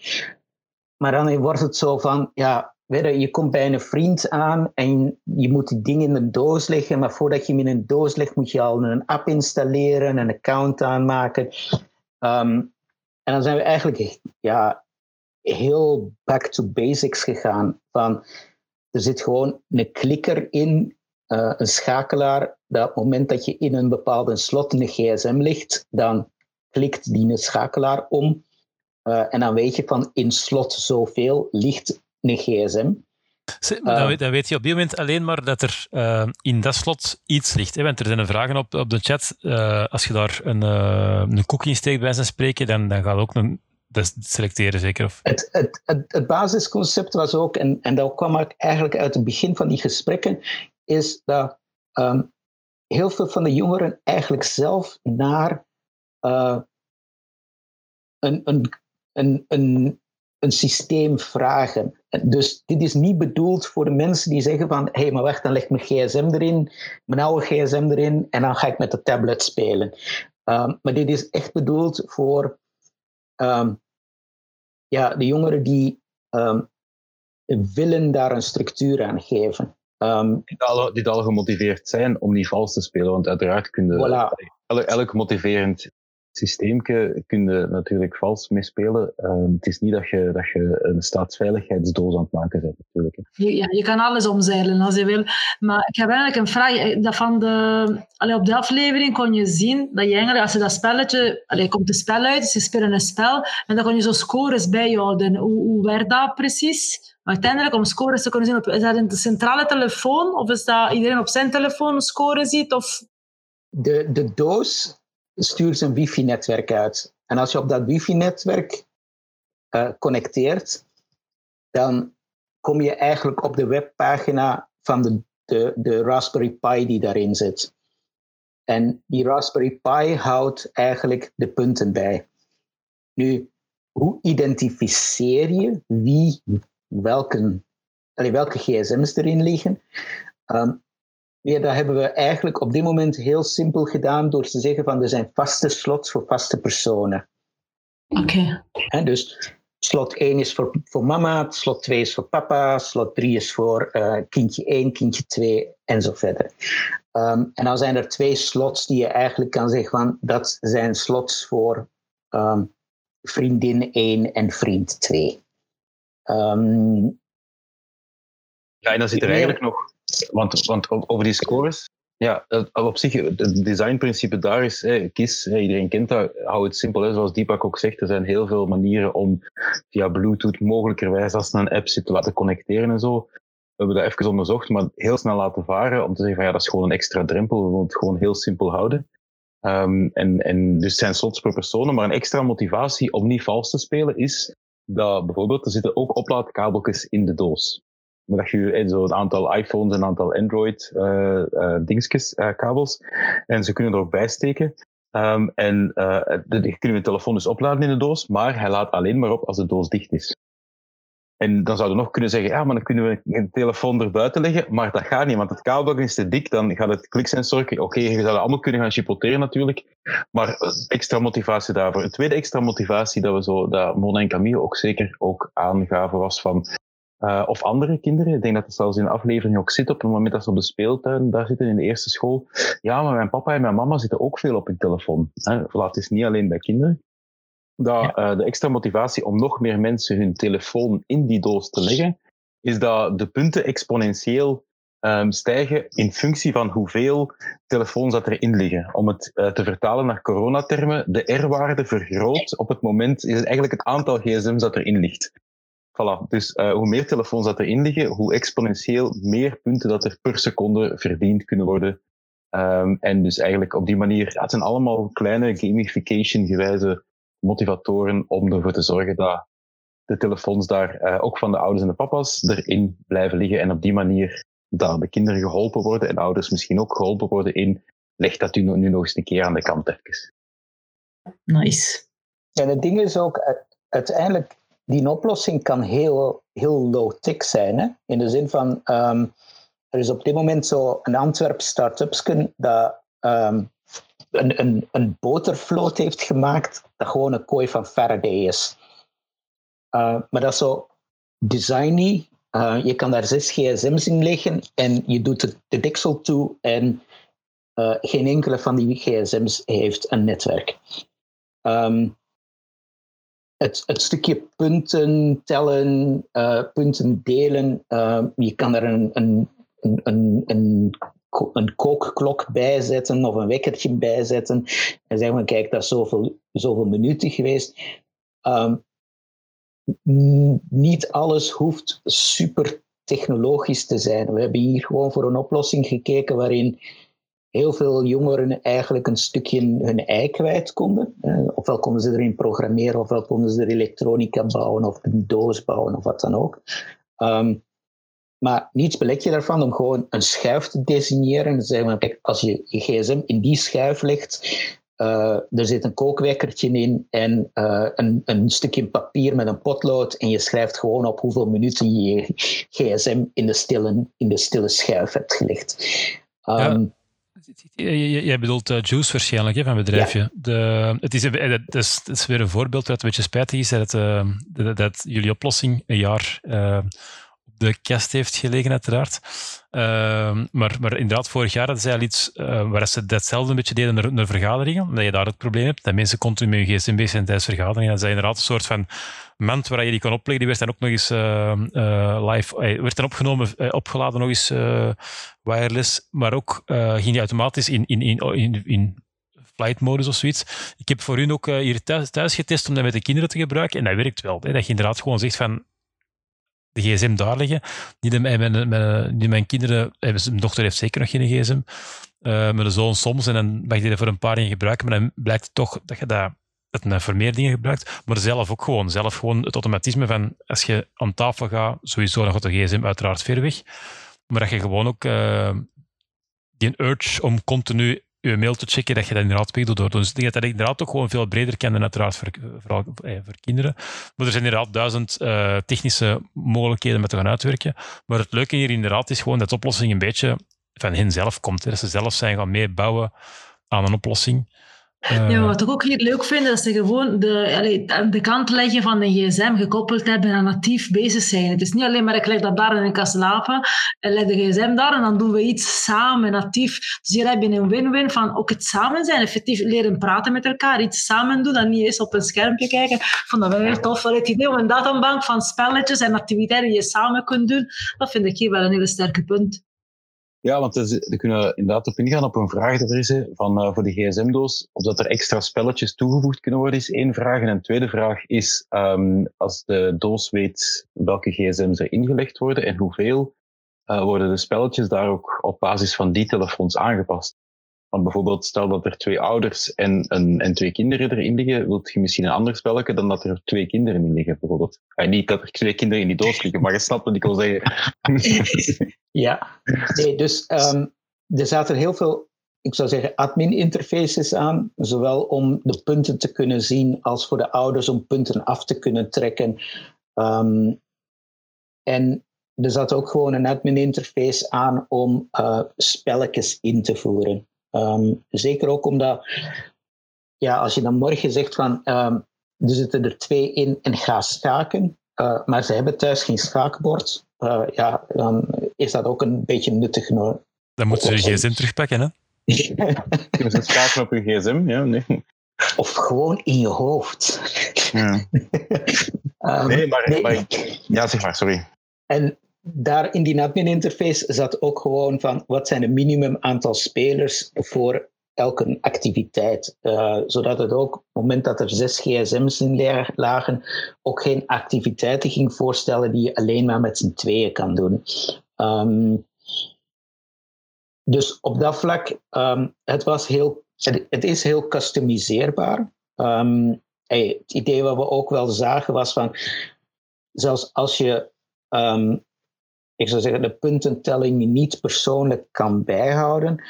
maar dan wordt het zo van, ja, je, komt bij een vriend aan en je moet die dingen in een doos leggen, maar voordat je hem in een doos legt, moet je al een app installeren, een account aanmaken. Um, en dan zijn we eigenlijk ja, heel back to basics gegaan. Van, er zit gewoon een klikker in, uh, een schakelaar, dat op het moment dat je in een bepaalde slot een gsm ligt, dan klikt die een schakelaar om uh, en dan weet je van in slot zoveel ligt een gsm.
Dan, uh, dan, weet je op dit moment alleen maar dat er uh, in dat slot iets ligt. Hè? Want er zijn een vragen op, op de chat. Uh, als je daar een, een cookie in steekt bij zijn spreken, dan, dan gaat ook een, dat selecteren zeker? Of?
Het, het, het, het, basisconcept was ook, en, en dat kwam eigenlijk uit het begin van die gesprekken, is dat um, heel veel van de jongeren eigenlijk zelf naar een, een een, een, een systeem vragen. Dus dit is niet bedoeld voor de mensen die zeggen van hé, hey, maar wacht, dan leg ik mijn gsm erin, mijn oude gsm erin en dan ga ik met de tablet spelen. Um, maar dit is echt bedoeld voor um, ja, de jongeren die um, willen daar een structuur aan geven.
die, al, die al gemotiveerd zijn om niet vals te spelen, want uiteraard kunnen voilà. elk, elk motiverend systeemke kun je natuurlijk vals mee spelen. Ehm, het is niet dat je, dat je een staatsveiligheidsdoos aan het maken bent, natuurlijk.
Ja, je kan alles omzeilen als je wil. Maar ik heb eigenlijk een vraag. Eh, dat van de, allee, op de aflevering kon je zien dat je eigenlijk, als je dat spelletje... Allee, komt een spel uit, dus je speelt een spel, en dan kon je zo scores bijhouden. Hoe, hoe werkt dat precies? uiteindelijk, om scores te kunnen zien, op, is dat een centrale telefoon? Of is dat iedereen op zijn telefoon score ziet? Of...
De, de doos stuurt een wifi-netwerk uit. En als je op dat wifi-netwerk uh, connecteert, dan kom je eigenlijk op de webpagina van de, de, de Raspberry Pi die daarin zit. En die Raspberry Pi houdt eigenlijk de punten bij. Nu, hoe identificeer je wie welke, welke gsm's erin liggen? Um, Nee, dat hebben we eigenlijk op dit moment heel simpel gedaan door te zeggen van er zijn vaste slots voor vaste personen.
Oké.
Dus slot 1 is voor, voor mama, slot 2 is voor papa, slot 3 is voor uh, kindje 1, kindje 2 en zo verder. Um, en dan zijn er twee slots die je eigenlijk kan zeggen van dat zijn slots voor um, vriendin 1 en vriend 2. Um,
ja, en dan zit er eigenlijk nog want, want over die scores, ja, op zich, het designprincipe daar is, hè, kies, iedereen kent dat, hou het simpel. Zoals Deepak ook zegt, er zijn heel veel manieren om via Bluetooth mogelijkerwijs als een app zit te laten connecteren en zo. We hebben dat even onderzocht, maar heel snel laten varen om te zeggen van ja, dat is gewoon een extra drempel, we willen het gewoon heel simpel houden. Um, en, en dus zijn slots per persoon, maar een extra motivatie om niet vals te spelen is dat bijvoorbeeld er zitten ook oplaadkabeltjes in de doos. Dat je zo een aantal iPhones, een aantal Android uh, uh, dingetjes, uh, kabels, en ze kunnen er ook bij steken. Um, en uh, je kunt je telefoon dus opladen in de doos, maar hij laat alleen maar op als de doos dicht is. En dan zouden we nog kunnen zeggen, ja, maar dan kunnen we een telefoon erbuiten leggen, maar dat gaat niet, want het kabel is te dik, dan gaat het kliksensor, oké, je zou allemaal kunnen gaan chipotteren natuurlijk, maar extra motivatie daarvoor. Een tweede extra motivatie dat we zo, dat Mona en Camille ook zeker ook aangaven was van, uh, of andere kinderen, ik denk dat het zelfs in de aflevering ook zit op het moment dat ze op de speeltuin daar zitten in de eerste school. Ja, maar mijn papa en mijn mama zitten ook veel op hun telefoon. Hè. het is niet alleen bij kinderen dat uh, de extra motivatie om nog meer mensen hun telefoon in die doos te leggen, is dat de punten exponentieel um, stijgen in functie van hoeveel telefoons dat erin liggen. Om het uh, te vertalen naar coronatermen, de R-waarde vergroot op het moment, is het eigenlijk het aantal gsm's dat erin ligt. Voilà. Dus uh, hoe meer telefoons dat erin liggen, hoe exponentieel meer punten dat er per seconde verdiend kunnen worden. Um, en dus eigenlijk op die manier, ja, het zijn allemaal kleine gamification gewijze motivatoren om ervoor te zorgen dat de telefoons daar, uh, ook van de ouders en de papa's, erin blijven liggen. En op die manier dat de kinderen geholpen worden en ouders misschien ook geholpen worden in, leg dat nu, nu nog eens een keer aan de kant even.
Nice.
En het ding is ook, uiteindelijk, die oplossing kan heel, heel low-tech zijn. Hè? In de zin van, um, er is op dit moment zo een Antwerp start-ups dat um, een, een, een botervloot heeft gemaakt dat gewoon een kooi van Faraday is. Uh, maar dat is zo designy. Uh, je kan daar zes gsm's in leggen en je doet de, de deksel toe en uh, geen enkele van die gsm's heeft een netwerk. Um, het, stukje punten tellen, punten delen, je kan er een, een, een, een een kookklok bijzetten of een wekkertje bijzetten en zeggen van kijk, dat is zoveel, zoveel minuten geweest. Um, niet alles hoeft super technologisch te zijn. We hebben hier gewoon voor een oplossing gekeken waarin heel veel jongeren eigenlijk een stukje hun ei kwijt konden. ofwel konden ze erin programmeren, ofwel konden ze er elektronica bouwen of een doos bouwen of wat dan ook. Um, maar niets belet je daarvan om gewoon een schuif te designeren. Kijk, als je je gsm in die schuif legt, uh, er zit een kookwekkertje in en uh, een, een, stukje papier met een potlood en je schrijft gewoon op hoeveel minuten je je gsm in de stille, in de stille schuif hebt gelegd. Um,
Jij bedoelt uh, Juice waarschijnlijk, hè, van bedrijfje. Ja. De, het, is, het, is, het is weer een voorbeeld dat het een beetje spijtig is dat, dat, dat jullie oplossing een jaar de kast heeft gelegen, uiteraard. Uh, maar, maar inderdaad, vorig jaar hadden zij al iets waar ze datzelfde een beetje deden naar, naar vergaderingen, dat je daar het probleem hebt, dat mensen continu met je gsm bezig zijn tijdens vergaderingen. Dat is inderdaad een soort van mand waar je die kan opleggen. Die werd dan ook nog eens uh, live, werd dan opgenomen, opgeladen nog eens wireless, maar ook ging die automatisch in, in, in, in, in flight modus of zoiets. Ik heb voor hun ook hier thuis, thuis, getest om dat met de kinderen te gebruiken en dat werkt wel. Hè, dat je inderdaad gewoon zegt van de gsm daar liggen. Niet mijn, mijn, niet mijn kinderen, mijn dochter heeft zeker nog geen gsm. Mijn zoon soms, en dan mag je die voor een paar dingen gebruiken, maar dan blijkt toch dat je dat het voor meer dingen gebruikt, maar zelf ook gewoon. Zelf gewoon het automatisme van, als je aan tafel gaat, sowieso gaat de gsm uiteraard ver weg, maar dat je gewoon ook uh, die urge om continu je mail te checken, dat je dat inderdaad weg doet. Dus ik denk dat dat inderdaad ook gewoon veel breder kan dan uiteraard voor, vooral eh, voor kinderen. Maar er zijn inderdaad duizend uh, technische mogelijkheden met te gaan uitwerken. Maar het leuke hier inderdaad is gewoon dat de oplossing een beetje van hen zelf komt. Dat ze zelf zijn gaan meebouwen aan een oplossing.
Uh, ja, wat ik ook heel leuk vind, is dat ze gewoon de, de kant leggen van de gsm gekoppeld hebben en natief bezig zijn. Het is niet alleen maar ik leg dat daar en ik kan slapen en leg de gsm daar en dan doen we iets samen, natief. Dus hier heb je een win-win van ook het samen zijn, effectief leren praten met elkaar, iets samen doen, dan niet eens op een schermpje kijken. Ik vond dat wel heel tof, wel het idee om een databank van spelletjes en activiteiten die je samen kunt doen, dat vind ik hier wel een hele sterke punt.
Ja, want we kunnen inderdaad op ingaan op een vraag dat er is van, uh, voor de gsm-doos, of dat er extra spelletjes toegevoegd kunnen worden, is één vraag. En een tweede vraag is, um, als de doos weet welke gsm's er ingelegd worden en hoeveel, uh, worden de spelletjes daar ook op basis van die telefoons aangepast. Want bijvoorbeeld, stel dat er twee ouders en, een, en twee kinderen erin liggen, wilt je misschien een ander spelletje dan dat er twee kinderen in liggen, bijvoorbeeld. Ja, niet dat er twee kinderen in die doos liggen, maar je snapt wat ik wil zeggen. (laughs)
ja, nee, dus um, er zaten heel veel, ik zou zeggen, admin-interfaces aan, zowel om de punten te kunnen zien als voor de ouders om punten af te kunnen trekken. Um, en er zat ook gewoon een admin-interface aan om uh, spelletjes in te voeren. Um, zeker ook omdat, ja, als je dan morgen zegt van, um, er zitten er twee in en ga schaken, uh, maar ze hebben thuis geen schaakbord, uh, ja, dan is dat ook een beetje nuttig. Nou,
dan moeten ze je gsm terugpakken, hè? (laughs)
Kunnen ze schaken op je gsm? Ja, nee.
Of gewoon in je hoofd.
Ja. um, (laughs) nee, maar, nee. maar, Ja, zeg maar, sorry.
En daar in die admin interface zat ook gewoon van wat zijn de minimum aantal spelers voor elke activiteit. Uh, zodat het ook, op het moment dat er zes gsm's in lagen, ook geen activiteiten ging voorstellen die je alleen maar met z'n tweeën kan doen. Um, dus op dat vlak, um, het, was heel, het, is heel customiseerbaar. Hey, het idee wat we ook wel zagen was van, zelfs als je ik zou zeggen, de puntentelling niet persoonlijk kan bijhouden,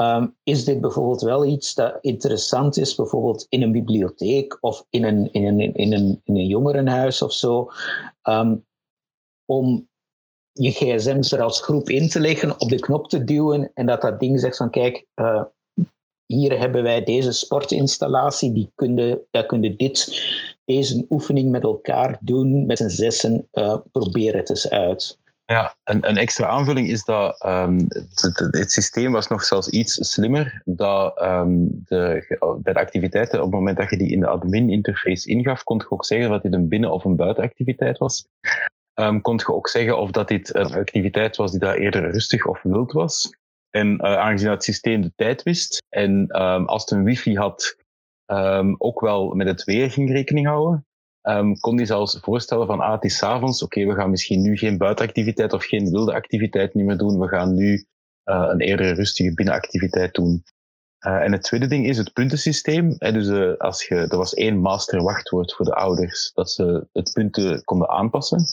um, is dit bijvoorbeeld wel iets dat interessant is, bijvoorbeeld in een bibliotheek of in een, in een, in een, in een jongerenhuis of zo, um, om je gsm's er als groep in te leggen, op de knop te duwen en dat dat ding zegt van kijk, uh, hier hebben wij deze sportinstallatie, die kunnen, daar kunnen dit, deze oefening met elkaar doen, met een zessen, uh, probeer het eens uit.
Ja, een, een extra aanvulling is dat het, het, systeem was nog zelfs iets slimmer. Dat um, de, bij de activiteiten, op het moment dat je die in de admin-interface ingaf, kon je ook zeggen dat dit een binnen- of een buitenactiviteit was. Um, kon je ook zeggen of dat dit een activiteit was die daar eerder rustig of wild was. En uh, aangezien het systeem de tijd wist en als het een wifi had, ook wel met het weer ging rekening houden, um, kon hij zelfs voorstellen van, ah, het is avonds, oké, we gaan misschien nu geen buitenactiviteit of geen wilde activiteit niet meer doen, we gaan nu uh, een eerder rustige binnenactiviteit doen. Uh, en het tweede ding is het puntensysteem. Hè, dus uh, als je, er was één master wachtwoord voor de ouders, dat ze het punten konden aanpassen.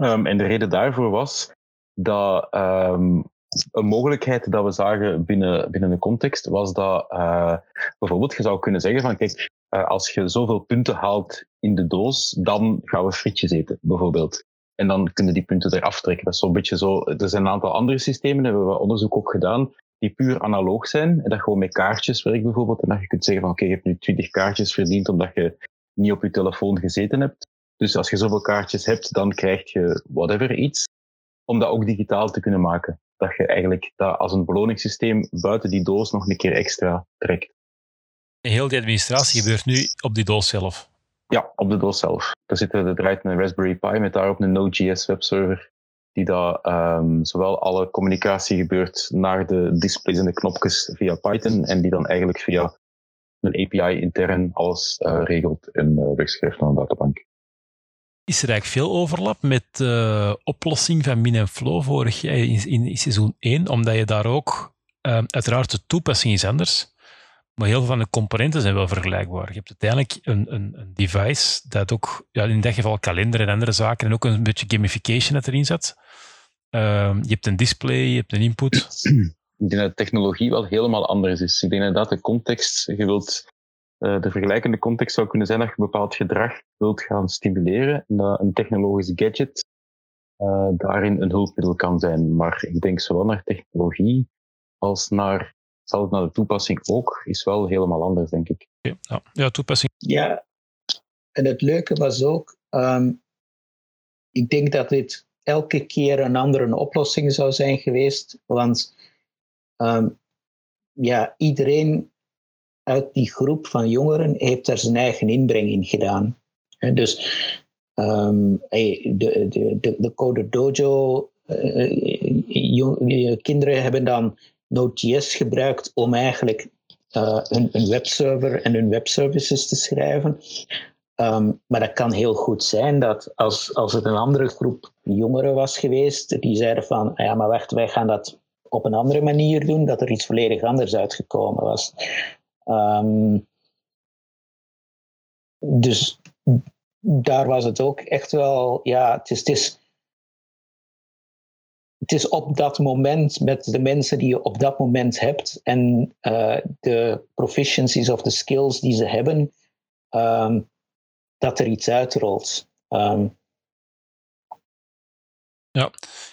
Um, en de reden daarvoor was dat um, een mogelijkheid dat we zagen binnen, binnen de context was dat uh, bijvoorbeeld je zou kunnen zeggen van kijk, uh, als je zoveel punten haalt in de doos, dan gaan we frietjes eten, bijvoorbeeld. En dan kunnen die punten eraf trekken. Dat is zo'n beetje zo. Er zijn een aantal andere systemen, hebben we onderzoek ook gedaan, die puur analoog zijn. En dat gewoon met kaartjes werkt bijvoorbeeld. En dat je kunt zeggen van oké, je hebt nu 20 kaartjes verdiend omdat je niet op je telefoon gezeten hebt. Dus als je zoveel kaartjes hebt, dan krijg je whatever iets. Om dat ook digitaal te kunnen maken. Dat je eigenlijk dat als een beloningssysteem buiten die doos nog een keer extra trekt.
Heel die administratie gebeurt nu op die doos zelf.
Ja, op de doos zelf. Daar zit er draait een Raspberry Pi met daarop een Node.js webserver. Die daar um, zowel alle communicatie gebeurt naar de displays en de knopjes via Python. En die dan eigenlijk via een API intern alles uh, regelt en uh, wegschrijft naar een databank.
Is er eigenlijk veel overlap met de uh, oplossing van Min en Flow vorig jaar in, in, seizoen 1? Omdat je daar ook, uh, uiteraard de toepassing is anders, maar heel veel van de componenten zijn wel vergelijkbaar. Je hebt uiteindelijk een, een, een device dat ook, ja, in dit geval kalender en andere zaken, en ook een beetje gamification dat erin zit. Uh, je hebt een display, je hebt een input. (clears throat)
Ik denk dat de technologie wel helemaal anders is. Ik denk inderdaad de context, je wilt, uh, de vergelijkende context zou kunnen zijn dat je bepaald gedrag wilt gaan stimuleren en dat een technologisch gadget uh, daarin een hulpmiddel kan zijn. Maar ik denk zowel naar technologie als naar zal het naar de toepassing ook, is wel helemaal anders, denk ik.
Ja, ja toepassing.
Ja, en het leuke was ook, um, ik denk dat dit elke keer een andere oplossing zou zijn geweest, want um, ja, iedereen uit die groep van jongeren heeft daar zijn eigen inbreng in gedaan. En dus um, de, de, de, de Code Dojo, uh, kinderen hebben dan Node.js gebruikt om eigenlijk uh, een, webserver en hun webservices te schrijven. Um, maar dat kan heel goed zijn dat als, als het een andere groep jongeren was geweest, die zeiden van, ah ja, maar wacht, wij gaan dat op een andere manier doen, dat er iets volledig anders uitgekomen was. Ehm, dus daar was het ook echt wel, ja, het is, het is, het is op dat moment met de mensen die je op dat moment hebt en uh, de proficiencies of de skills die ze hebben, um, dat er iets uitrolt. Um,
ja,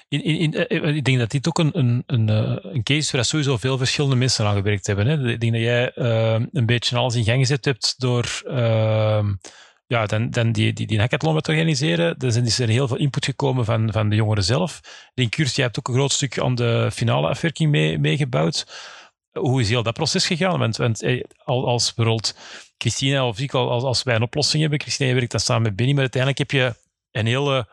in, in, eh, eh, ik denk dat dit ook een, een, een, eh, een case is waar sowieso veel verschillende mensen aan gewerkt hebben. Hè. Ik denk dat jij uh, een beetje alles in gang gezet hebt door ja, dan, dan die, die, die hackathon te organiseren. Er is er heel veel input gekomen van, van de jongeren zelf. Ik denk, jij hebt ook een groot stuk aan de finale afwerking meegebouwd. Mee Hoe is heel dat proces gegaan? Want, als bijvoorbeeld Christina of ik, als, als wij een oplossing hebben, Christina werkt dat samen met Benny, maar uiteindelijk heb je een hele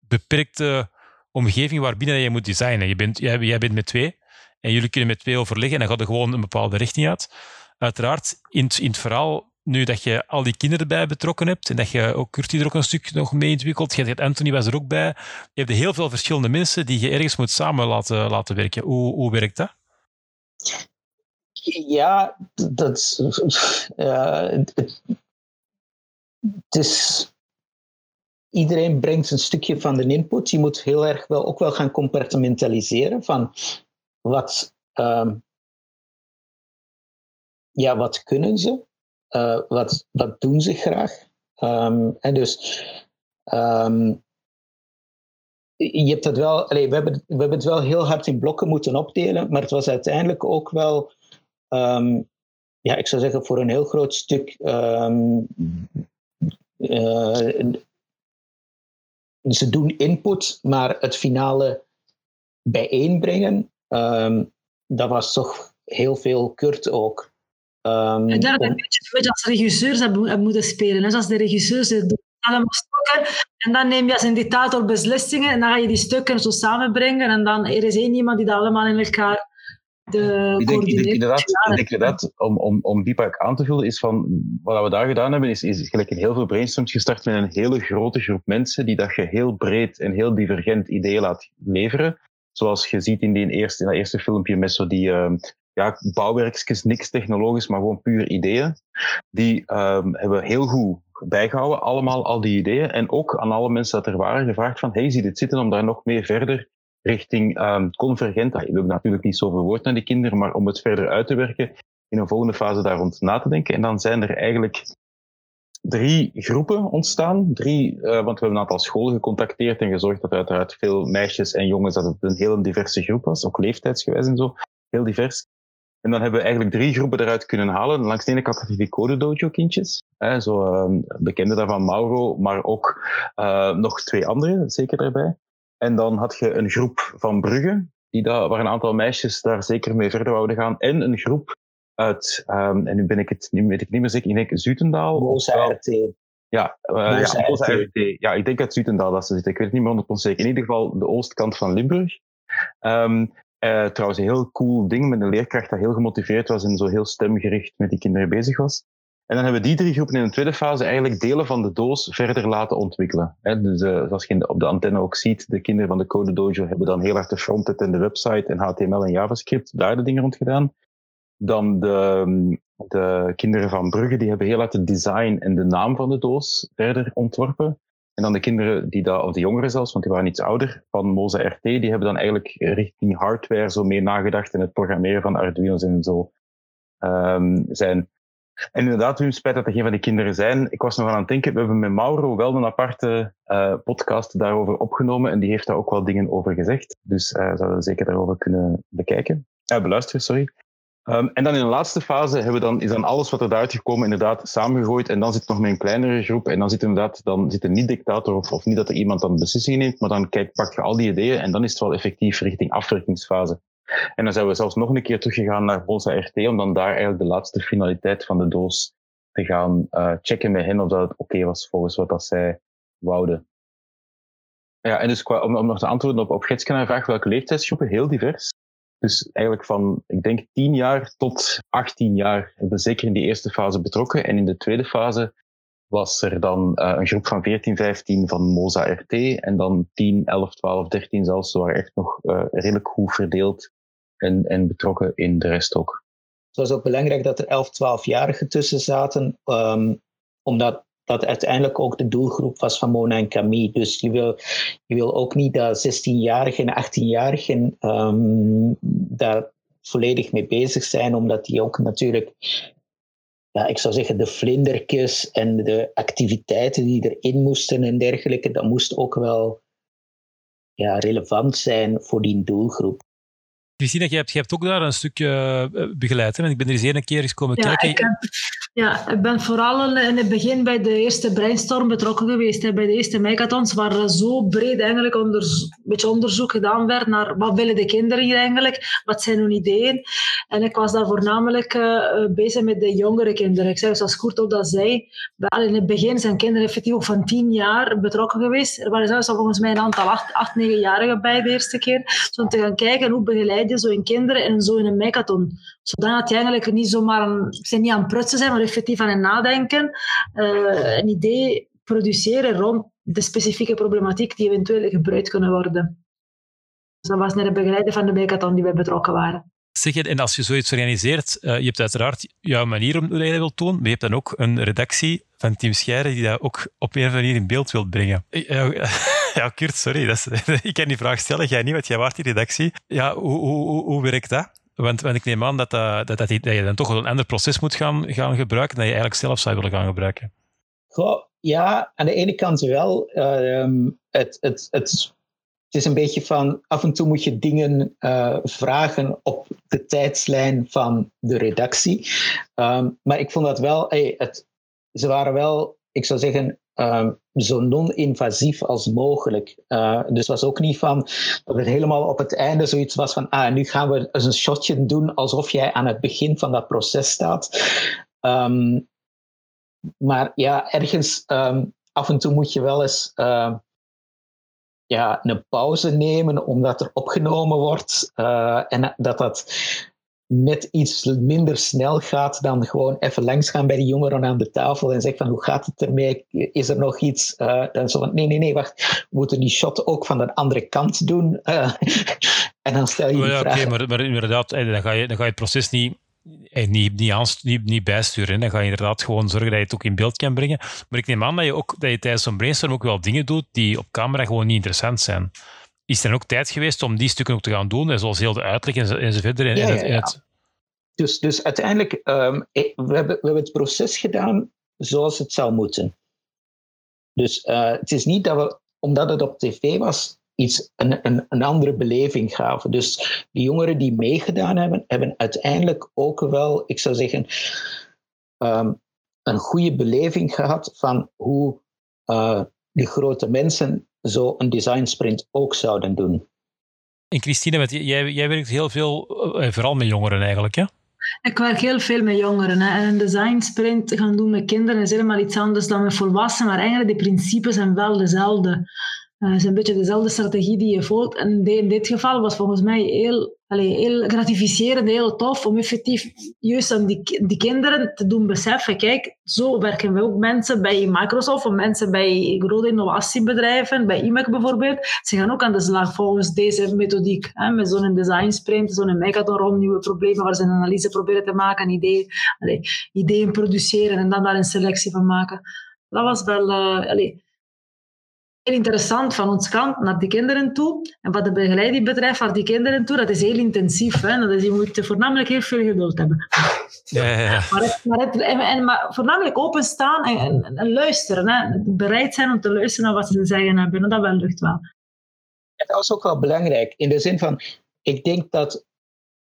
beperkte omgeving waarbinnen je moet designen. Je bent, jij, jij bent met twee en jullie kunnen met twee overleggen en dan gaat er gewoon een bepaalde richting uit. Uiteraard, in, in het verhaal, nu dat je al die kinderen bij betrokken hebt en dat je ook Curti er ook een stuk nog mee ontwikkelt, je hebt Anthony was er ook bij, je hebt heel veel verschillende mensen die je ergens moet samen laten, laten werken. Hoe, hoe werkt dat?
Ja, dat, het, is iedereen brengt een stukje van de input. Je moet heel erg wel ook wel gaan compartimentaliseren van wat, um, ja, wat kunnen ze, uh, wat, doen ze graag. En dus um, je hebt het wel, allez, we, hebben, we hebben het wel heel hard in blokken moeten opdelen, maar het was uiteindelijk ook wel, ja, ik zou zeggen, voor een heel groot stuk uh, ze doen input, maar het finale bijeenbrengen, dat was toch heel veel Kurt ook.
Um, en daar je een beetje als regisseurs hebben, moeten spelen. Dus als de regisseurs de allemaal stukken en dan neem je als een dictator beslissingen en dan ga je die stukken zo samenbrengen en dan er is één iemand die dat allemaal in elkaar de
ik denk, ik denk inderdaad, ik denk inderdaad om, om, om die pak aan te vullen, is van wat we daar gedaan hebben, is, is gelijk in heel veel brainstorms gestart met een hele grote groep mensen die dat je heel breed en heel divergent ideeën laat leveren. Zoals je ziet in, die eerste, in dat eerste filmpje met zo die uh, ja, bouwwerkjes, niks technologisch, maar gewoon puur ideeën. Die um, hebben we heel goed bijgehouden, allemaal al die ideeën. En ook aan alle mensen dat er waren gevraagd van, hey, zie dit zitten om daar nog mee verder richting um, convergent. Ik wil natuurlijk niet zoveel woord naar die kinderen, maar om het verder uit te werken, in een volgende fase daar rond na te denken. En dan zijn er eigenlijk drie groepen ontstaan. Drie, uh, want we hebben een aantal scholen gecontacteerd en gezorgd dat er uiteraard veel meisjes en jongens, dat het een heel diverse groep was, ook leeftijdsgewijs en zo, heel divers. En dan hebben we eigenlijk drie groepen eruit kunnen halen. Langs de ene kant had je die Code Dojo kindjes, hè, zo uh, bekende daarvan Mauro, maar ook uh, nog twee andere, zeker daarbij. En dan had je een groep van Brugge, die daar, waar een aantal meisjes daar zeker mee verder wouden gaan. En een groep uit, um, en nu ben ik het nu weet ik niet meer zeker, ik denk Zutendaal.
RT.
Ja, uh, ja, RT. Ja, ik denk uit Zutendaal dat ze zitten. Ik weet het niet meer 100% zeker. In ieder geval de oostkant van Limburg. Um, uh, trouwens, een heel cool ding met een leerkracht dat heel gemotiveerd was en zo heel stemgericht met die kinderen bezig was. En dan hebben we die drie groepen in de tweede fase eigenlijk delen van de doos verder laten ontwikkelen. dus uh, zoals je op de antenne ook ziet, de kinderen van de Code Dojo hebben dan heel hard de frontend en de website en HTML en JavaScript, daar de dingen rond gedaan. Dan de, de kinderen van Brugge, die hebben heel hard het design en de naam van de doos verder ontworpen. En dan de kinderen, die dat, of de jongeren zelfs, want die waren iets ouder, van Moza RT, die hebben dan eigenlijk richting hardware zo meer nagedacht en het programmeren van Arduino's en zo um, zijn. En inderdaad, Wim, spijt dat er geen van die kinderen zijn. Ik was nog aan het denken, we hebben met Mauro wel een aparte uh, podcast daarover opgenomen en die heeft daar ook wel dingen over gezegd. Dus uh, zouden we zeker daarover kunnen bekijken. Uh, beluisteren, sorry. Um, en dan in de laatste fase hebben we dan, is dan alles wat er daaruit gekomen inderdaad samengegooid en dan zit nog met een kleinere groep en dan zit inderdaad, dan zit er niet dictator of, of niet dat er iemand dan beslissingen neemt, maar dan kijk, pak je al die ideeën en dan is het wel effectief richting afwerkingsfase. En dan zijn we zelfs nog een keer teruggegaan naar Bolsa RT, om dan daar eigenlijk de laatste finaliteit van de doos te gaan uh, checken met hen of dat het oké was volgens wat dat zij wouden. Ja, en dus qua, om, om nog te antwoorden op, op Getske naar vraag welke leeftijdsgroepen, heel divers. Dus eigenlijk van, ik denk 10 jaar tot 18 jaar hebben we zeker in die eerste fase betrokken. En in de tweede fase was er dan uh, een groep van 14, 15 van Moza RT. En dan 10, 11, 12, 13 zelfs. Ze waren echt nog uh, redelijk goed verdeeld en, en betrokken in de rest ook.
Het was ook belangrijk dat er 11, 12-jarigen tussen zaten, ehm, omdat dat uiteindelijk ook de doelgroep was van Mona en Camille. Dus je wil, je wil ook niet dat 16-jarigen en 18-jarigen um, daar volledig mee bezig zijn, omdat die ook natuurlijk, ja, ik zou zeggen, de vlindertjes en de activiteiten die erin moesten en dergelijke, dat moest ook wel ja, relevant zijn voor die doelgroep.
Christina, je hebt, je hebt ook daar een stukje uh, begeleid. Hè? En ik ben er eens een keer eens komen
ja,
kijken.
Ik heb, ja, ik ben vooral in het begin bij de eerste brainstorm betrokken geweest. Hè, bij de eerste megathons, waar zo breed eigenlijk onder, een beetje onderzoek gedaan werd naar wat willen de kinderen hier eigenlijk, wat zijn hun ideeën. En ik was daar voornamelijk uh, bezig met de jongere kinderen. Ik zei, zoals Koert ook dat zei, in het begin zijn kinderen effectief ook van tien jaar betrokken geweest. Er waren zelfs volgens mij een aantal acht, acht negenjarigen bij de eerste keer. Zo om te gaan kijken hoe begeleid je zo in kinderen in een megaton. Zodat je eigenlijk niet zomaar een, zijn niet aan het prutsen zijn, maar effectief aan het nadenken. Uh, een idee produceren rond de specifieke problematiek die eventueel gebruikt kunnen worden. Dus dat was net de begeleider van de megaton die wij betrokken waren.
Zeg, en als je zoiets organiseert, uh, je hebt uiteraard jouw manier om hoe je dat wilt tonen, maar je hebt dan ook een redactie van Team Scheire die dat ook op een of andere manier in beeld wilt brengen. Ja, (laughs) ja Kurt, sorry, dat is, (laughs) ik kan die vraag stellen, jij niet, want jij waart die redactie. Ja, hoe, hoe, hoe werkt dat? Want, ik neem aan dat, dat, dat, dat, je dan toch een ander proces moet gaan, gaan gebruiken dat je eigenlijk zelf zou willen gaan gebruiken.
Goh, ja, aan de ene kant wel. Uh, het, het, het het is een beetje van af en toe moet je dingen uh, vragen op de tijdslijn van de redactie. Um, maar ik vond dat wel, hey, het, ze waren wel, ik zou zeggen, um, zo non-invasief als mogelijk. Uh, dus was ook niet van dat het helemaal op het einde zoiets was van, ah, nu gaan we eens een shotje doen alsof jij aan het begin van dat proces staat. Um, maar ja, ergens af en toe moet je wel eens ja, een pauze nemen omdat er opgenomen wordt uh, en dat dat net iets minder snel gaat dan gewoon even langs gaan bij de jongeren aan de tafel en zeggen van hoe gaat het ermee? Is er nog iets? Uh, dan zo van nee, nee, nee, wacht, we moeten die shot ook van de andere kant doen. Uh, (laughs) en dan stel je
oh ja,
vraag.
Oké, maar, maar, inderdaad, dan ga, je, dan ga je het proces niet niet, niet, niet, niet bijsturen. Dan ga je inderdaad gewoon zorgen dat je het ook in beeld kan brengen. Maar ik neem aan dat je, ook, dat je tijdens zo'n brainstorm ook wel dingen doet die op camera gewoon niet interessant zijn. Is er ook tijd geweest om die stukken ook te gaan doen, zoals heel de uitleg enzovoort? En,
ja, ja, ja. Het... Dus, dus uiteindelijk, um, we, hebben, we hebben het proces gedaan zoals het zou moeten. Dus uh, het is niet dat we, omdat het op tv was, iets, een, een, een andere beleving gaven. Dus de jongeren die meegedaan hebben, hebben uiteindelijk ook wel, ik zou zeggen, um, een goede beleving gehad van hoe uh, de grote mensen zo een design sprint ook zouden doen.
En Christine, jij, jij werkt heel veel, eh, vooral met jongeren eigenlijk, hè?
Ik werk heel veel met jongeren. Hè. En een design sprint gaan doen met kinderen is helemaal iets anders dan met volwassenen, maar eigenlijk de principes zijn wel dezelfde. Uh, het is een beetje dezelfde strategie die je volgt. En in dit geval was volgens mij heel, allez, heel gratificerend, heel tof om effectief juist aan die, die kinderen te doen beseffen, kijk, zo werken we ook mensen bij Microsoft of mensen bij grote innovatiebedrijven, bij IMEC bijvoorbeeld. Ze gaan ook aan de slag volgens deze methodiek, hè, met zo'n design sprint, zo'n megaton rond nieuwe problemen waar ze een analyse proberen te maken, ideeën, allez, ideeën produceren en dan daar een selectie van maken. Dat was wel... Allez, heel interessant van ons kant naar die kinderen toe. En wat de begeleiding betreft, naar die kinderen toe, dat is heel intensief. Hè? Dat is, je moet voornamelijk heel veel geduld hebben.
Ja, ja, ja.
Maar, het, maar, het, en, maar voornamelijk openstaan en, en, en luisteren. Hè? Bereid zijn om te luisteren naar wat ze te zeggen hebben. Dat wel lucht wel.
dat was ook wel belangrijk. In de zin van, ik denk dat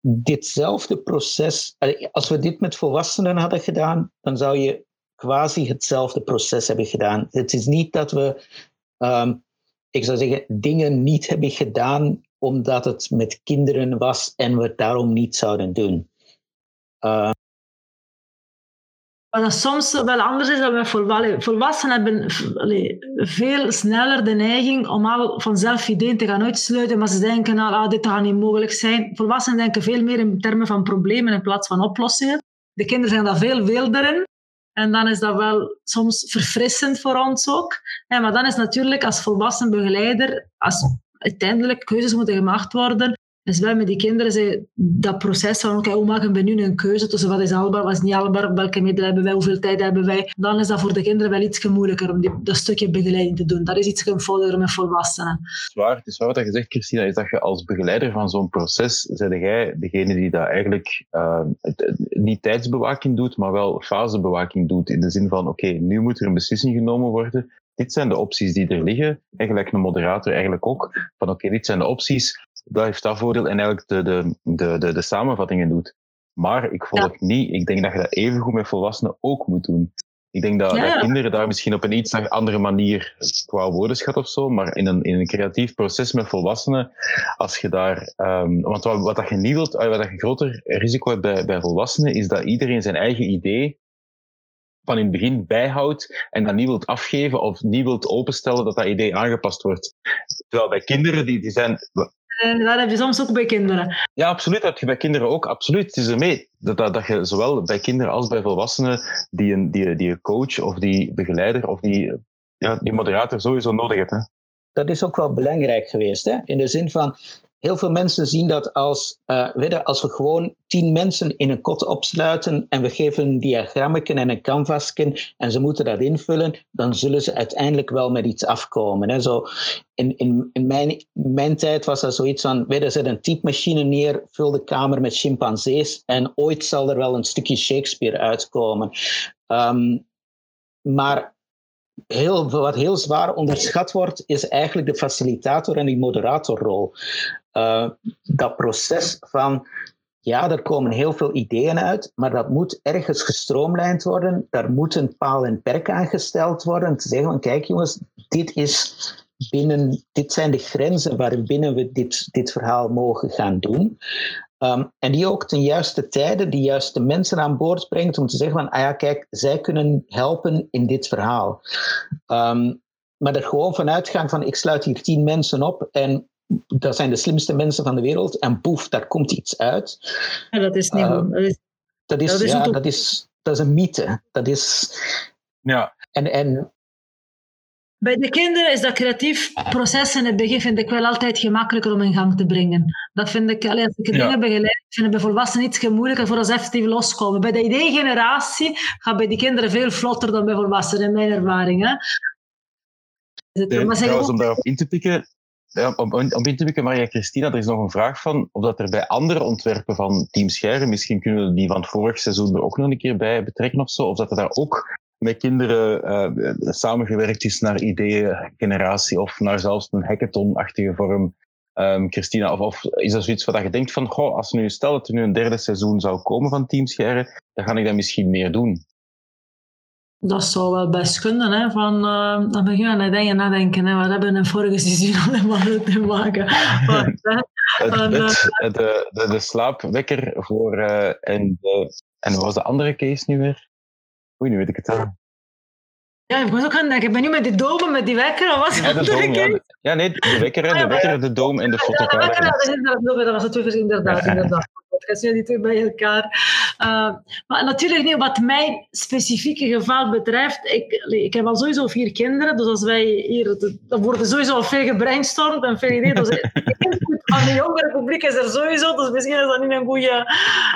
ditzelfde proces, als we dit met volwassenen hadden gedaan, dan zou je quasi hetzelfde proces hebben gedaan. Het is niet dat we um, ik zou zeggen, dingen niet hebben gedaan omdat het met kinderen was en we het daarom niet zouden doen. Uh,
wat dat soms wel anders is dan met volwassenen hebben veel sneller de neiging om al vanzelf ideeën te gaan uitsluiten, maar ze denken, nou, ah, dit gaat niet mogelijk zijn. Volwassenen denken veel meer in termen van problemen in plaats van oplossingen. De kinderen zijn daar veel wilder in. En dan is dat wel soms verfrissend voor ons ook. maar dan is natuurlijk als volwassen begeleider, als uiteindelijk keuzes moeten gemaakt worden, Dus wij met die kinderen zijn dat proces van, oké, hoe maken we nu een keuze tussen wat is haalbaar, wat is niet haalbaar, welke middelen hebben wij, hoeveel tijd hebben wij. Dan is dat voor de kinderen wel iets moeilijker om die, dat stukje begeleiding te doen. Dat is iets eenvoudiger met volwassenen. Het
is waar, het is wat je zegt, Christina, is dat je als begeleider van zo'n proces, zijn jij degene die dat eigenlijk uh, niet tijdsbewaking doet, maar wel fasebewaking doet. In de zin van, oké, nu moet er een beslissing genomen worden dit zijn de opties die er liggen. Eigenlijk een moderator eigenlijk ook. Van oké, dit zijn de opties dat heeft dat voordeel en eigenlijk de, de, de, de, de samenvattingen doet. Maar ik volg niet. Ik denk dat je dat evengoed met volwassenen ook moet doen. Ik denk dat, dat, kinderen daar misschien op een iets andere manier qua woordenschat of zo, maar in een, in een creatief proces met volwassenen, als je daar, um, want wat, wat dat je niet wilt, wat dat je groter risico hebt bij, bij volwassenen, is dat iedereen zijn eigen idee van in het begin bijhoudt en dat niet wilt afgeven of niet wilt openstellen dat dat idee aangepast wordt. Terwijl bij kinderen, die, die zijn
en dat heb je soms ook bij kinderen.
Ja, absoluut. Dat heb je bij kinderen ook. Absoluut. Het is ermee dat, dat, dat je zowel bij kinderen als bij volwassenen die een, die, die coach of die begeleider of die, ja, die moderator sowieso nodig hebt. Hè?
Dat is ook wel belangrijk geweest. Hè? In de zin van, Heel veel mensen zien dat als, uh, als we gewoon tien mensen in een kot opsluiten en we geven een diagrammetje en een canvasje en ze moeten dat invullen, dan zullen ze uiteindelijk wel met iets afkomen. Hè. Zo, in in, in mijn, mijn tijd was dat zoiets van, weet zet een typemachine neer, vul de kamer met chimpansees en ooit zal er wel een stukje Shakespeare uitkomen. Um, maar heel, wat heel zwaar onderschat wordt, is eigenlijk de facilitator en die moderatorrol. Uh, dat proces van, ja, er komen heel veel ideeën uit, maar dat moet ergens gestroomlijnd worden. Daar moet een paal en perk aangesteld worden. Te zeggen van, kijk jongens, dit is binnen, dit zijn de grenzen waarbinnen we dit, dit verhaal mogen gaan doen. Ehm, en die ook ten juiste tijden de juiste mensen aan boord brengt om te zeggen van, ah ja, kijk, zij kunnen helpen in dit verhaal. Um, maar er gewoon vanuit gaan van, ik sluit hier tien mensen op en dat zijn de slimste mensen van de wereld en poef, daar komt iets uit.
Ja, dat is niet uh, dat, is,
dat is, ja, dat is, dat is een mythe. Dat is...
Ja.
En, en
bij de kinderen is dat creatief proces in het begin vind ik wel altijd gemakkelijker om in gang te brengen. Dat vind ik, als ik dingen ja. begeleid, vind ik bij volwassenen iets moeilijker voor ze effectief loskomen. Bij de idee-generatie gaat bij die kinderen veel vlotter dan bij volwassenen, in mijn ervaring. Hè.
De, maar om daarop in te pikken, ja, om, om in te pikken, Maria Christina, er is nog een vraag van of dat er bij andere ontwerpen van Team Scheire, misschien kunnen we die van het vorig seizoen er ook nog een keer bij betrekken of zo, of dat er daar ook met kinderen uh, samengewerkt is naar ideeëngeneratie of naar zelfs een hackathon-achtige vorm. Um, Christina, of, of, is dat zoiets wat je denkt van, goh, als nu, stel dat er nu een derde seizoen zou komen van Team Scheire, dan ga ik dat misschien meer doen.
Dat zou wel best kunnen. Hè? Van, uh, dan begin je aan het nadenken. Hè? Wat hebben we in vorige seizoen allemaal (laughs) te maken?
het, het, de, de, de, slaapwekker voor... En, de, en wat was de andere case nu weer? Oei, nu weet ik het al.
Ja, ik moet ook gaan denken. Ik ben nu met die dome, met die wekker. Of was ja, de
ja. ja, nee, de wekker, en de wekker, de dome en de fotocamera.
Ja, dat was het twee inderdaad, inderdaad. Het gaat die twee bij elkaar. Uh, maar natuurlijk niet wat mijn specifieke geval betreft. Ik, ik heb al sowieso vier kinderen, dus als wij hier... Dan wordt er sowieso al veel gebrainstormd en veel ideeën. Dus (laughs) (laughs) van de jongere publiek is er sowieso, dus misschien is dat niet een goede...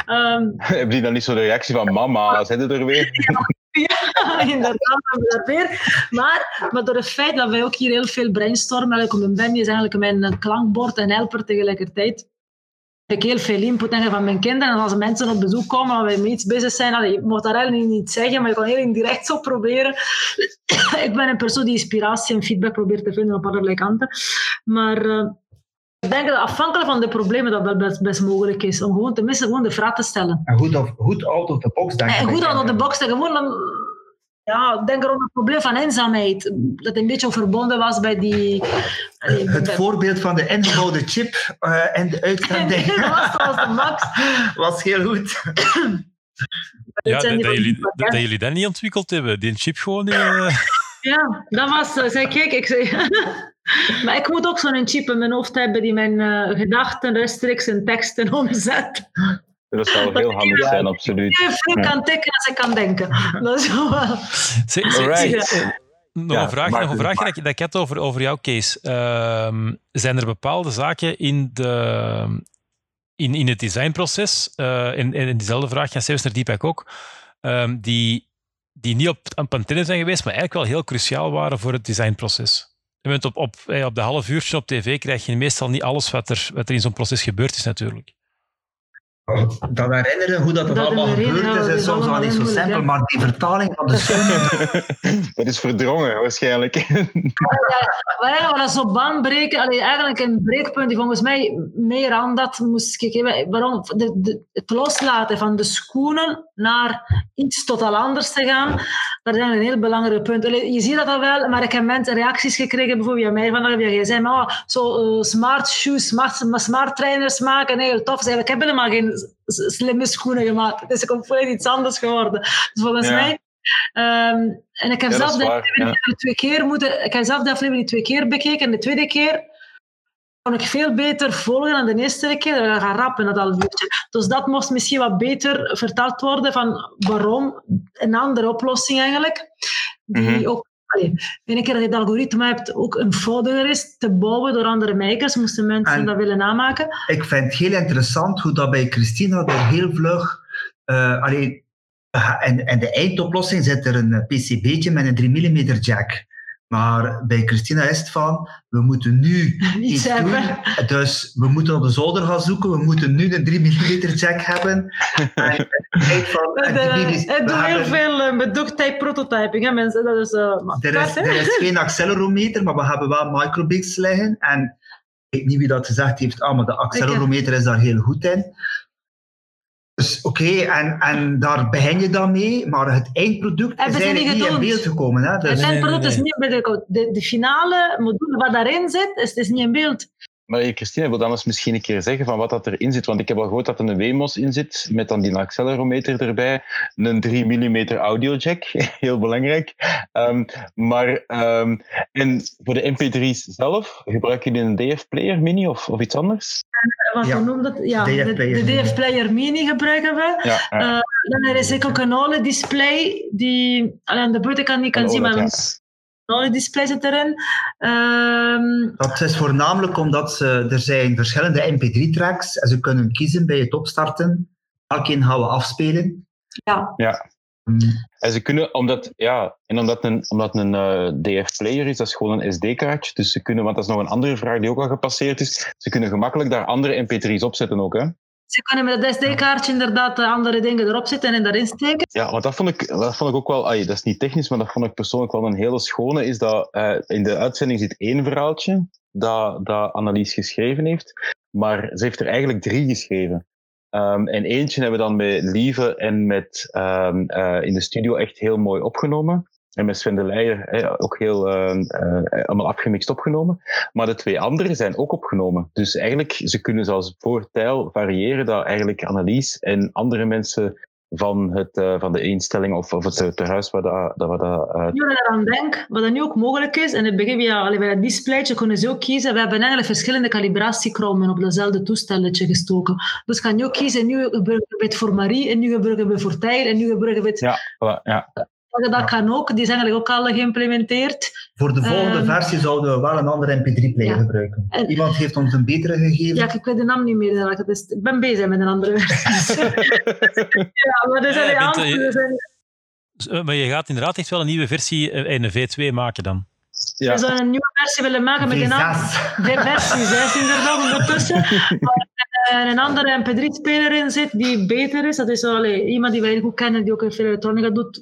Um... (laughs)
Heb je dan niet zo de reactie van mama, zijn er weer? (laughs)
Ja, inderdaad, hebben we dat weer. Maar, maar door het feit dat wij ook hier heel veel brainstormen, eigenlijk, Ben is eigenlijk mijn klankbord en helper tegelijkertijd heb ik heel veel input van mijn kinderen. En als mensen op bezoek komen en wij met iets bezig zijn, allee, je moet daar eigenlijk niet zeggen, maar je kan heel indirect zo proberen. (coughs) ik ben een persoon die inspiratie en feedback probeert te vinden op allerlei kanten. Maar uh, ik denk dat afhankelijk van de problemen dat wel best, best mogelijk is. Om gewoon tenminste gewoon de vraag te stellen.
En goed, of, goed out of the box denken.
En goed out of the box denken. Gewoon dan, ja, denk erom het probleem van eenzaamheid. Dat een beetje verbonden was bij die...
Het voorbeeld van de ingebouwde chip uh, en de uitzending. (laughs)
dat was de max. (laughs)
was heel goed.
ja, dat, jullie, dat, jullie dat niet ontwikkeld hebben. Die chip gewoon... Uh...
ja, dat was... Zei, kijk, ik zei... (laughs) maar ik moet ook zo'n chip in mijn hoofd hebben die mijn uh, gedachten rechtstreeks in teksten (laughs) omzet.
Dat zou heel handig zijn, absoluut.
Ik kan tikken als ik kan denken. (laughs) Dat is wel...
Nog een vraag, nog een vraag dat, ik, dat ik had over, over jouw case. Uh, zijn er bepaalde zaken in de, in, in het designproces, uh, in, in diezelfde vraag gaan Sevens naar Deepak ook, um, die, die niet op, op antenne zijn geweest, maar eigenlijk wel heel cruciaal waren voor het designproces. Op, op, op de half uurtje op tv krijg je meestal niet alles wat er, wat er in zo'n proces gebeurd is natuurlijk
dat herinneren hoe dat, dat allemaal gebeurd is, is soms wel niet zo simpel, maar die vertaling van de zin...
dat (laughs) is verdrongen, waarschijnlijk. ja,
ja, dat zo baanbreken, allee, eigenlijk een breekpunt die volgens mij meer aan dat moest gegeven waarom de, de, het loslaten van de schoenen naar iets totaal anders te gaan, dat is een heel belangrijk punt. je ziet dat al wel, maar ik heb mensen reacties gekregen, bijvoorbeeld mij vandaag heb je gezegd, oh, zo uh, smart shoes, smart, smart trainers maken, heel tof. Zeg, ik heb helemaal geen slimme schoenen gemaakt. Het is compleet iets anders geworden. Dus volgens mij Um, en ik heb ja, zelf de aflevering ja. twee keer moeten. Ik heb zelf de aflevering twee keer bekeken. En de tweede keer kon ik veel beter volgen dan de eerste keer. Dan gaan rappen dat al uurtje. Dus dat moest misschien wat beter verteld worden van waarom een andere oplossing eigenlijk. Die mm -hmm. ook Een keer dat je het algoritme hebt, ook eenvoudiger is te bouwen door andere makers, moesten mensen dat willen namaken.
Ik vind het heel interessant hoe dat bij Christina er heel vlug... Uh, allee, en, en de eindoplossing zit er een PCB'tje met een 3 mm jack. Maar bij Christina is het van, we moeten nu (laughs) iets doen. Dus we moeten op de zolder gaan zoeken. We moeten nu een 3 mm jack hebben. En
van, (laughs) en het doet heel veel met duct prototyping. Hè, mensen. Dat is, uh,
er, is, er is geen (laughs) accelerometer, maar we hebben wel microbits liggen. En ik weet niet wie dat gezegd heeft, ah, maar de accelerometer is daar heel goed in. Dus oké, en, en daar begin je dan mee, maar het eindproduct is eigenlijk niet, in beeld gekomen. Hè?
Dus... Het eindproduct is niet in beeld de, de finale module wat daarin zit, is, is niet in beeld.
Maar Christine wil dan eens misschien een keer zeggen van wat dat erin zit. Want ik heb al gehoord dat er een WMOS in zit, met dan die accelerometer erbij. Een 3 mm audiojack, (laughs) heel belangrijk. Um, maar um, en voor de MP3's zelf, gebruik je een DF-player mini of, of iets anders?
Wat ja. noemt dat? Ja, de, de DF-player mini gebruiken we. Ja, ja. Uh, dan is er ook een OLED-display die alleen de buitenkant niet kan zien, maar display zit erin. Um,
dat is voornamelijk omdat ze, er zijn verschillende mp3-tracks en ze kunnen kiezen bij het opstarten. Welke gaan we afspelen?
Ja.
ja. Mm. En ze kunnen, omdat, ja, en omdat een, omdat een uh, DF-player is, dat is gewoon een SD-kaartje. Dus ze kunnen, want dat is nog een andere vraag die ook al gepasseerd is, ze kunnen gemakkelijk daar andere mp3's opzetten ook, hè?
Ze kunnen met dat SD-kaartje inderdaad andere dingen erop zetten en daarin steken.
Ja, want dat vond ik, dat vond ik ook wel, ay, dat is niet technisch, maar dat vond ik persoonlijk wel een hele schone, is dat uh, in de uitzending zit één verhaaltje dat, dat Annelies geschreven heeft, maar ze heeft er eigenlijk drie geschreven. Um, en eentje hebben we dan met Lieve en met, um, uh, in de studio echt heel mooi opgenomen. En met Sven de Leijer ook heel uh, uh, allemaal afgemixt opgenomen. Maar de twee andere zijn ook opgenomen. Dus eigenlijk, ze kunnen zelfs voor tijl variëren dat eigenlijk Annelies en andere mensen van, het, uh, van de instelling of, of het huis waar dat... dat, waar dat uh...
Dat aan denk, wat dat nu ook mogelijk is, en het begin via bij dat displaytje kunnen ze ook kiezen, we hebben eigenlijk verschillende calibratiekromen op dezelfde toestelletje gestoken. Dus kan je ook kiezen, nu gebruiken we het voor Marie, en nu gebruiken we voor Tijl, en nu gebruiken we het...
Ja, ja.
Dat kan ook, die zijn eigenlijk ook al geïmplementeerd.
Voor de volgende um, versie zouden we wel een andere MP3-player ja. gebruiken. En, Iemand heeft ons een betere gegeven.
Ja, ik weet de naam niet meer. Dus ik ben bezig met een andere versie. (laughs) ja, maar er zijn ja, andere.
Zijn... Maar je gaat inderdaad echt wel een nieuwe versie in een V2 maken dan?
Ja. We zouden een nieuwe versie willen maken met een naam. De versie 6 inderdaad ondertussen. (laughs) Maar er een andere MP3-speler in zit die beter is. Dat is wel iemand die wij goed kennen, die ook veel elektronica doet.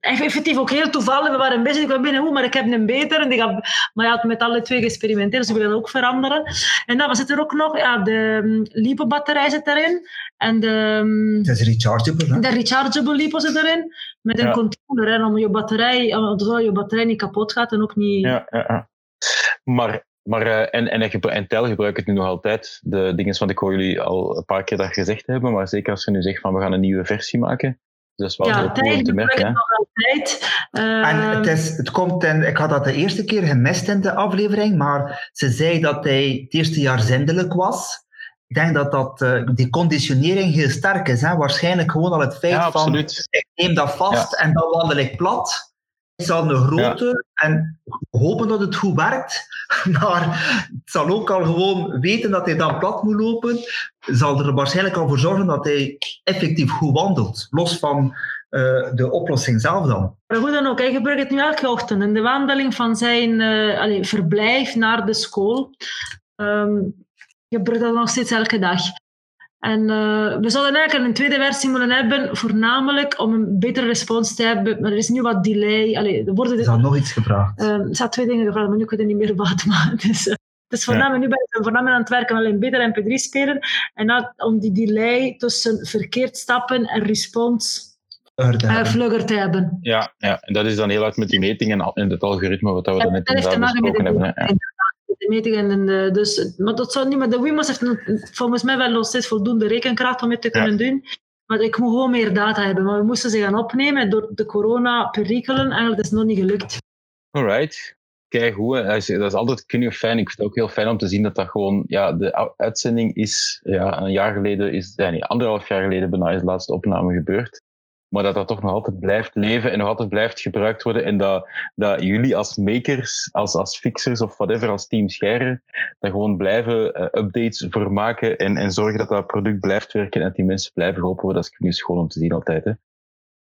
Effectief ook heel toevallig. We waren bezig, ik kwam binnen, hoe, maar ik heb een beter. En die gaat, maar hij had met alle twee geëxperimenteerd, dus we willen dat ook veranderen. En dan zit er ook nog, ja, de um, LiPo-batterij zit erin. En de... Um,
dat is rechargeable, hè?
De rechargeable LiPo zit erin. Met een controller, hè, om je batterij, zodat je batterij niet kapot gaat en ook niet...
Ja, ja, ja. Maar maar, uh, en, en, en Tel gebruikt het nu nog altijd. De dingen, want ik hoor jullie al een paar keer dat gezegd hebben, maar zeker als ze nu zegt van we gaan een nieuwe versie maken. Dat is wel ja, heel cool te merken. Hè?
Nog altijd.
Uh, en het, is, het komt in, ik had dat de eerste keer gemist in de aflevering, maar ze zei dat hij het eerste jaar zindelijk was. Ik denk dat, dat uh, die conditionering heel sterk is. Hè? Waarschijnlijk gewoon al het feit ja, van ik neem dat vast ja. en dan wandel ik plat. Is al een grote en hopen dat het goed werkt. (laughs) Maar het zal ook al gewoon weten dat hij dan plat moet lopen. Zal er waarschijnlijk al voor zorgen dat hij effectief goed wandelt. Los van uh, de oplossing zelf dan.
Maar hoe dan ook, hij gebruikt het nu elke ochtend. In de wandeling van zijn uh, allez, verblijf naar de school. Um, gebruikt dat nog steeds elke dag. En uh, we zouden eigenlijk een tweede versie moeten hebben, voornamelijk om een betere respons te hebben. Maar er is nu wat delay. Allee, er worden
er is nog iets gevraagd.
Uh, er zijn twee dingen gevraagd, maar nu kunnen niet meer wat. Maar (laughs) dus, uh, dus voornamelijk, ja. nu ben ik voornamelijk aan het werken alleen beter MP3 spelen. En dat, om die delay tussen verkeerd stappen en respons uh, vlugger te hebben.
Ja, ja, en dat is dan heel uit met die metingen en het algoritme wat we ja, net inderdaad besproken hebben. Ja
de metingen. En dus, maar dat zou niet, maar de Wimos heeft volgens mij wel nog steeds voldoende rekenkracht om het te kunnen doen. Maar ik moet gewoon meer data hebben. Maar we moesten ze gaan opnemen door de corona-perikelen. Eigenlijk is het nog niet gelukt.
Alright. Kijk hoe, dat is altijd kun je fijn. Ik vind het ook heel fijn om te zien dat dat gewoon, ja, de uitzending is, ja, een jaar geleden, is, ja, niet, anderhalf jaar geleden bijna is de laatste opname gebeurd maar dat dat toch nog altijd blijft leven en nog altijd blijft gebruikt worden. En dat, dat jullie als makers, als, als fixers of whatever, als team Scheire, daar gewoon blijven uh, updates voor maken en, en zorgen dat dat product blijft werken en dat die mensen blijven geholpen worden. Dat is nu schoon om te zien altijd. Hè.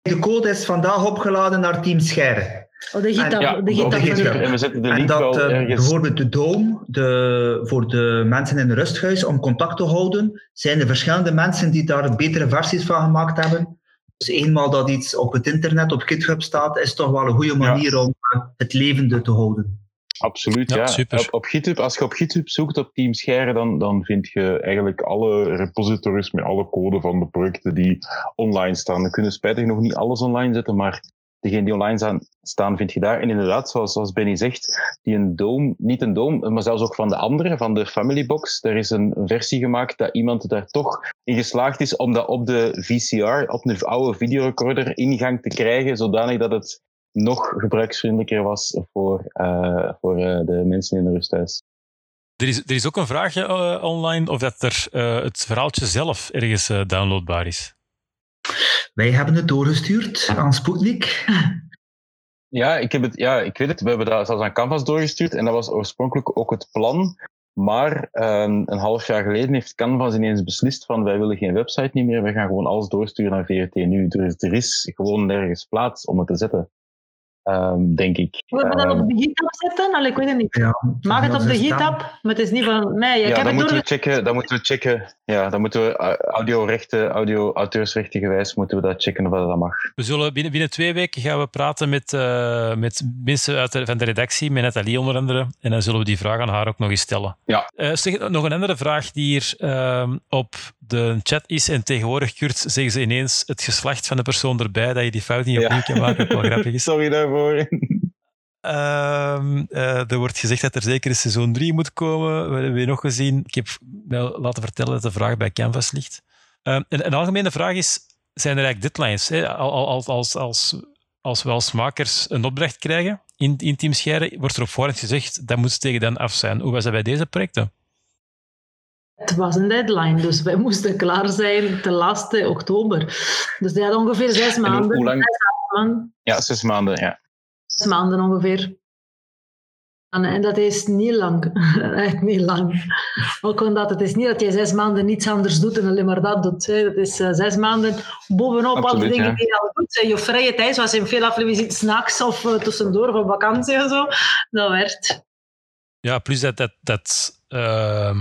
De code is vandaag opgeladen naar Team Scheire.
Oh, de GitHub. Ja, de
GitHub. En we zetten de link
en
dat,
wel
uh,
bijvoorbeeld de Dome, de, voor de mensen in het rusthuis, om contact te houden, zijn er verschillende mensen die daar betere versies van gemaakt hebben. Dus eenmaal dat iets op het internet, op GitHub staat, is toch wel een goede manier om eh, het levende te houden.
Absoluut, ja. Super. Op, op, GitHub, als je op GitHub zoekt op Team Scheire, dan, dan vind je eigenlijk alle repositories met alle code van de projecten die online staan. We kunnen spijtig nog niet alles online zetten, maar degene die online staan, vind je daar. En inderdaad, zoals, zoals Benny zegt, die een Dome, niet een Dome, maar zelfs ook van de andere, van de Family Box. Er is een versie gemaakt dat iemand daar toch in geslaagd is om dat op de VCR, op een oude videorecorder, ingang te krijgen, zodanig dat het nog gebruiksvriendelijker was voor, uh, voor uh, de mensen in de rusthuis.
Er is, er is ook een vraagje uh, online of dat er het verhaaltje zelf ergens downloadbaar is.
Wij hebben het doorgestuurd aan Sputnik.
Ja, ik, heb het, ja, ik weet het. We hebben dat zelfs aan Canvas doorgestuurd en dat was oorspronkelijk ook het plan. Maar um, een half jaar geleden heeft Canvas ineens beslist van wij willen geen website niet meer, we gaan gewoon alles doorsturen naar VRT nu. Dus er is gewoon nergens plaats om het te zetten. Um, denk ik.
Wil je dat op de GitHub zetten? Allee, ik weet het niet. Ja, Maak het op de GitHub, maar het is niet van mij.
Ik ja, dan moeten, we checken, dan moeten we checken. Ja, dan moeten we uh, audiorechten, audio auteursrechten gewijs moeten we dat checken of dat mag.
We zullen binnen, binnen twee weken gaan we praten met, uh, met mensen uit de, van de redactie, met Nathalie onder andere. En dan zullen we die vraag aan haar ook nog eens stellen.
Ja.
Uh, zeg, nog een andere vraag die hier uh, op de chat is. En tegenwoordig, Kurt, zeggen ze ineens het geslacht van de persoon erbij, dat je die fout niet opnieuw ja. kan maken. Wat wel grappig is. (laughs)
Sorry daarvoor.
Um, uh, er wordt gezegd dat er zeker een seizoen 3 moet komen. We hebben nog gezien. Ik heb wel laten vertellen dat de vraag bij Canvas ligt. Um, een, een, algemene vraag is: zijn er eigenlijk deadlines? Hè? Als, als, als, als we als makers een opdracht krijgen in, in Team Scheire, wordt er op voorhand gezegd dat moet tegen dan af zijn. Hoe was dat bij deze projecten?
Het was een deadline, dus wij moesten klaar zijn ten laatste oktober. Dus die had ongeveer zes maanden.
Hoe lang? Ja, zes maanden, ja
maanden ongeveer. En dat is niet lang. (laughs) Echt niet lang. Ook omdat het is niet dat je zes maanden niets anders doet en alleen maar dat doet. Dat is uh, zes maanden bovenop Absoluut, alle dingen ja. die je al doet. Je vrije tijd, zoals in veel afleveringen s'nachts of uh, tussendoor of vakantie en zo. Dat werd.
Ja, plus dat, dat, dat uh,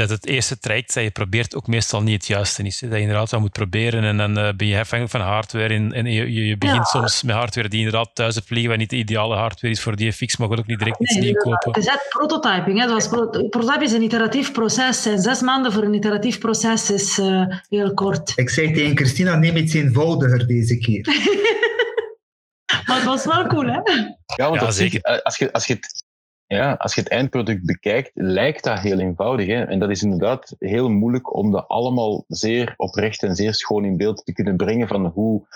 dat het eerste traject dat je probeert ook meestal niet het juiste is. Hè? Dat je inderdaad wat moet proberen en dan uh, ben je afhankelijk van hardware. En, en je, je, begint ja. soms met hardware die inderdaad thuis vliegen, wat niet de ideale hardware is voor die fix, maar ook niet direct iets nee, nieuw kopen.
Het is echt prototyping. Hè? Zoals pro prototype is een iteratief proces. En zes maanden voor een iteratief proces is uh, heel kort.
Ik zei tegen Christina, neem iets eenvoudiger deze keer. (laughs)
maar het was wel cool, hè?
Ja, want ja, zeker. Eh, als je, als je het ja, als je het eindproduct bekijkt, lijkt dat heel eenvoudig. Hè? En dat is inderdaad heel moeilijk om dat allemaal zeer oprecht en zeer schoon in beeld te kunnen brengen van hoe,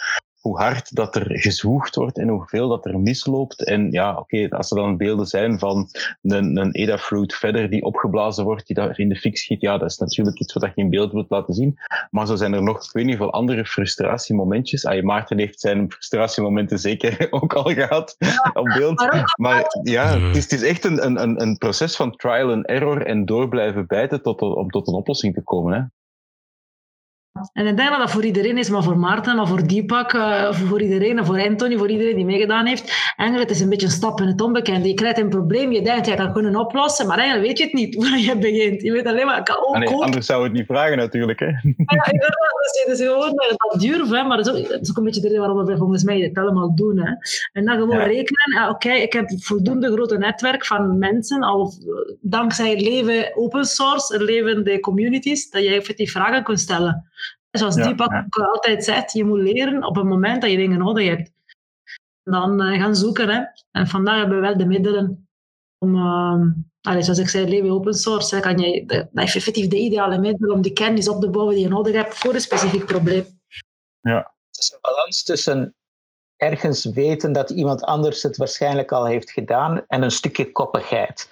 hoe hard dat er gezwoegd wordt en hoeveel dat er misloopt. En ja, oké, als er dan beelden zijn van een, een Adafruit verder die opgeblazen wordt, die daar in de fik schiet, ja, dat is natuurlijk iets wat je in beeld wilt laten zien. Maar zo zijn er nog, ik weet niet veel, andere frustratiemomentjes. Ah, Maarten heeft zijn frustratiemomenten zeker (laughs) ook al gehad op beeld. Maar ja, het is, het is echt een, een, een proces van trial and error en door blijven bijten tot, om tot een oplossing te komen. Hè.
En ik denk dat dat voor iedereen is, maar voor Maarten, maar voor Deepak, uh, voor iedereen en voor Anthony, voor iedereen die meegedaan heeft. Eigenlijk het is een beetje een stap in het onbekende. Je krijgt een probleem, je denkt, je kan kunnen oplossen, maar eigenlijk weet je het niet (laughs) waar je begint. Je weet alleen maar, ik kan ook
nee, Anders zou het niet vragen natuurlijk. Hè? (laughs) Ja,
dat is, gewoon dat durf, hè, maar dat is, ook, dat is ook een beetje de reden waarom we volgens mij het allemaal doen. Hè. En dan gewoon rekenen, oké, ik heb voldoende grote netwerk van mensen, al dankzij het leven open source, het leven de communities, dat je effectief vragen kunt stellen. Zoals ja, Deepak ja. altijd zegt, je moet leren op het moment dat je dingen nodig hebt. Dan uh, gaan zoeken. Hè. En vandaag hebben we wel de middelen om, uh, allez, zoals ik zei, leven open source. Hè, kan je, dat is effectief de ideale middel om die kennis op te bouwen die je nodig hebt voor een specifiek probleem.
Ja.
Het is een balans tussen ergens weten dat iemand anders het waarschijnlijk al heeft gedaan en een stukje koppigheid.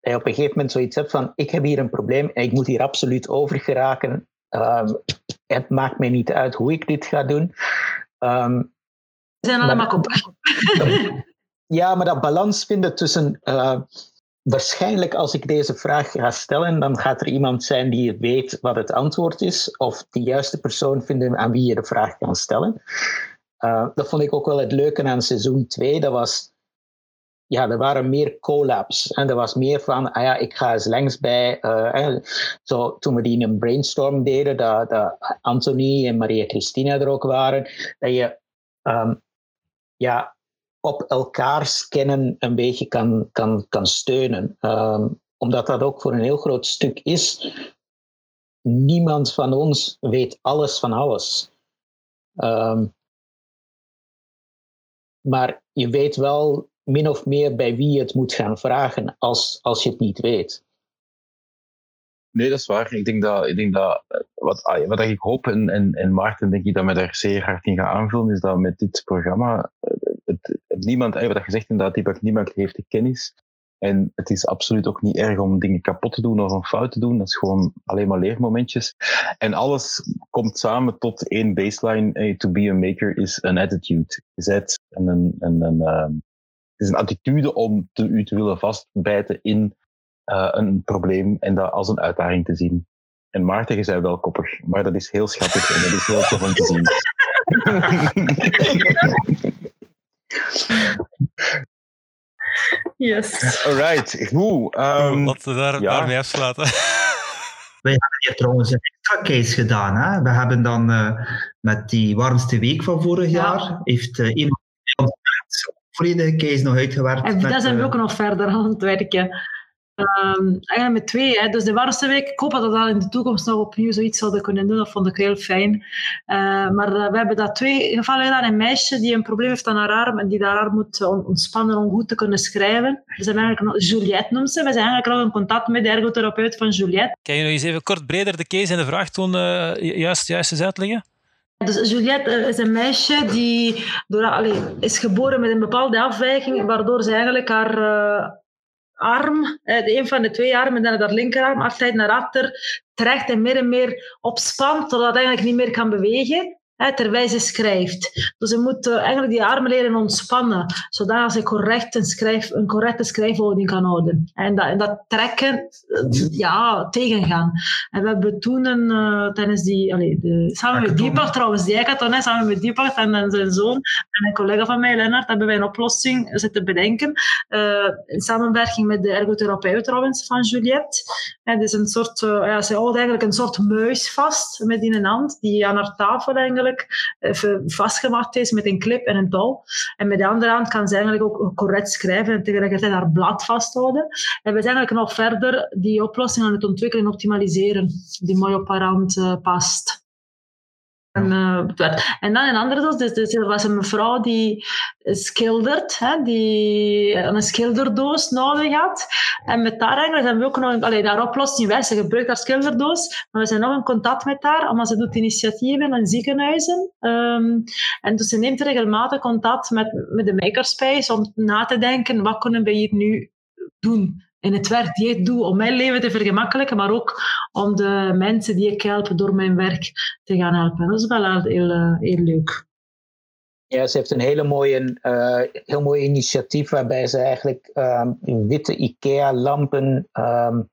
Dat je op een gegeven moment zoiets hebt van, ik heb hier een probleem en ik moet hier absoluut over geraken. Um, het maakt mij niet uit hoe ik dit ga doen. Um,
We zijn allemaal koppig. (laughs)
Ja, maar dat balans vinden tussen. Uh, waarschijnlijk als ik deze vraag ga stellen, dan gaat er iemand zijn die weet wat het antwoord is, of de juiste persoon vinden aan wie je de vraag kan stellen. Uh, dat vond ik ook wel het leuke aan seizoen 2. Dat was ja, er waren meer collabs. En er was meer van, ah ja, ik ga eens langs bij. Uh, zo, toen we die in een brainstorm deden, dat, dat Anthony en Maria Christina er ook waren, dat je um, ja, op elkaars kennen een beetje kan, kan, kan steunen. Um, omdat dat ook voor een heel groot stuk is. Niemand van ons weet alles van alles. Um, maar je weet wel min of meer bij wie je het moet gaan vragen als, als je het niet weet.
Nee, dat is waar. Ik denk dat, ik denk dat eh, wat, ah, wat ik hoop, en, en, en Maarten denk ik dat me daar zeer hard in gaat aanvullen, is dat met dit programma eh, het, niemand, eh, wat je zegt inderdaad, niemand heeft de kennis. En het is absoluut ook niet erg om dingen kapot te doen of een fout te doen. Dat is gewoon alleen maar leermomentjes. En alles komt samen tot één baseline. To be a maker is an attitude. Zet en een, een, een, het is een attitude om te, u te willen vastbijten in uh, een probleem en dat als een uitdaging te zien. En Maarten, je zei wel koppig, maar dat is heel schattig en dat is heel tof om te zien. (laughs)
Yes.
Alright, goed. Um,
Laten we daar, ja. daarmee afsluiten. (laughs)
Wij hebben hier trouwens een extra case gedaan. Hè? We hebben dan uh, met die warmste week van vorig ja. jaar, heeft uh, iemand volledige case nog uitgewerkt.
En daar zijn we ook nog verder aan het werken. Um, eigenlijk met twee. Hè. Dus de warmste week, ik hoop dat we dat in de toekomst nog opnieuw zoiets zouden kunnen doen. Dat vond ik heel fijn. Uh, maar uh, we hebben dat twee gevallen gedaan. Een meisje die een probleem heeft aan haar arm en die haar arm moet ontspannen om goed te kunnen schrijven. We zijn eigenlijk nog, Juliette noemt ze. We zijn eigenlijk nog in contact met de ergotherapeut van Juliette.
Kan je nog eens even kort breder de case en de vraag toen uh, juist, juist eens uitleggen?
Dus Juliette is een meisje die door, is geboren met een bepaalde afwijking, waardoor ze eigenlijk haar uh, arm, uh, een van de twee armen, dan haar linkerarm, altijd naar achter trekt en meer en meer opspant, totdat het eigenlijk niet meer kan bewegen. Hè, terwijl ze schrijft. Dus ze moet uh, eigenlijk die armen leren ontspannen, zodat ze correct een, schrijf, een correcte schrijfhouding kan houden. En dat, en dat trekken, uh, ja, tegengaan. En we hebben toen een, uh, tijdens die, allee, de, samen met Diepak trouwens, die hackathon, hè, samen met Diepak en, en, zijn zoon en een collega van mij, Lennart, hebben wij een oplossing zitten bedenken. in samenwerking met de ergotherapeut trouwens van Juliette. En dus een soort, ja, ze houdt eigenlijk een soort muis vast met in een hand, die aan haar tafel eigenlijk even vastgemaakt is met een clip en een touw. En met de andere hand kan ze eigenlijk ook correct schrijven en tegelijkertijd haar blad vasthouden. En we zijn eigenlijk nog verder die oplossing aan het ontwikkelen en optimaliseren, die mooi op haar hand uh, past. En, uh, en dan een andere dus, dus er was een mevrouw die schildert, hè, die een schilderdoos nodig had. En met haar eigenlijk zijn we ook nog, allee, daar oplossing wij, ze gebruikt haar schilderdoos, maar we zijn nog in contact met haar, omdat ze doet initiatieven in ziekenhuizen. Um, en dus ze neemt regelmatig contact met, met de Makerspace om na te denken, wat kunnen we hier nu doen? In het werk die ik doe om mijn leven te vergemakkelijken, maar ook om de mensen die ik help door mijn werk te gaan helpen. Dat is wel heel, eh, heel leuk.
Ja, ze heeft een hele mooie, uh, heel mooi initiatief waarbij ze eigenlijk um, witte IKEA-lampen um,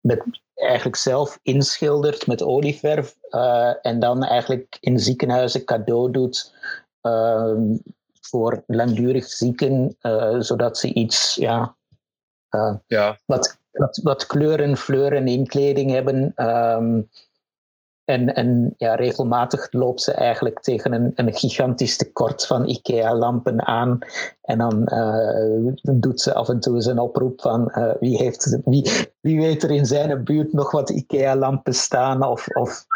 met eigenlijk zelf inschildert met olieverf uh, en dan eigenlijk in ziekenhuizen cadeau doet uh, voor langdurig zieken, zodat ze iets ja, uh, ja. wat, wat, wat kleuren, fleuren in kleding hebben. Um, en, en ja, regelmatig loopt ze eigenlijk tegen een, een gigantisch tekort van IKEA-lampen aan. En dan uh, doet ze af en toe eens een oproep van uh, wie, heeft, wie, wie weet er in zijn buurt nog wat IKEA-lampen staan. Of, of,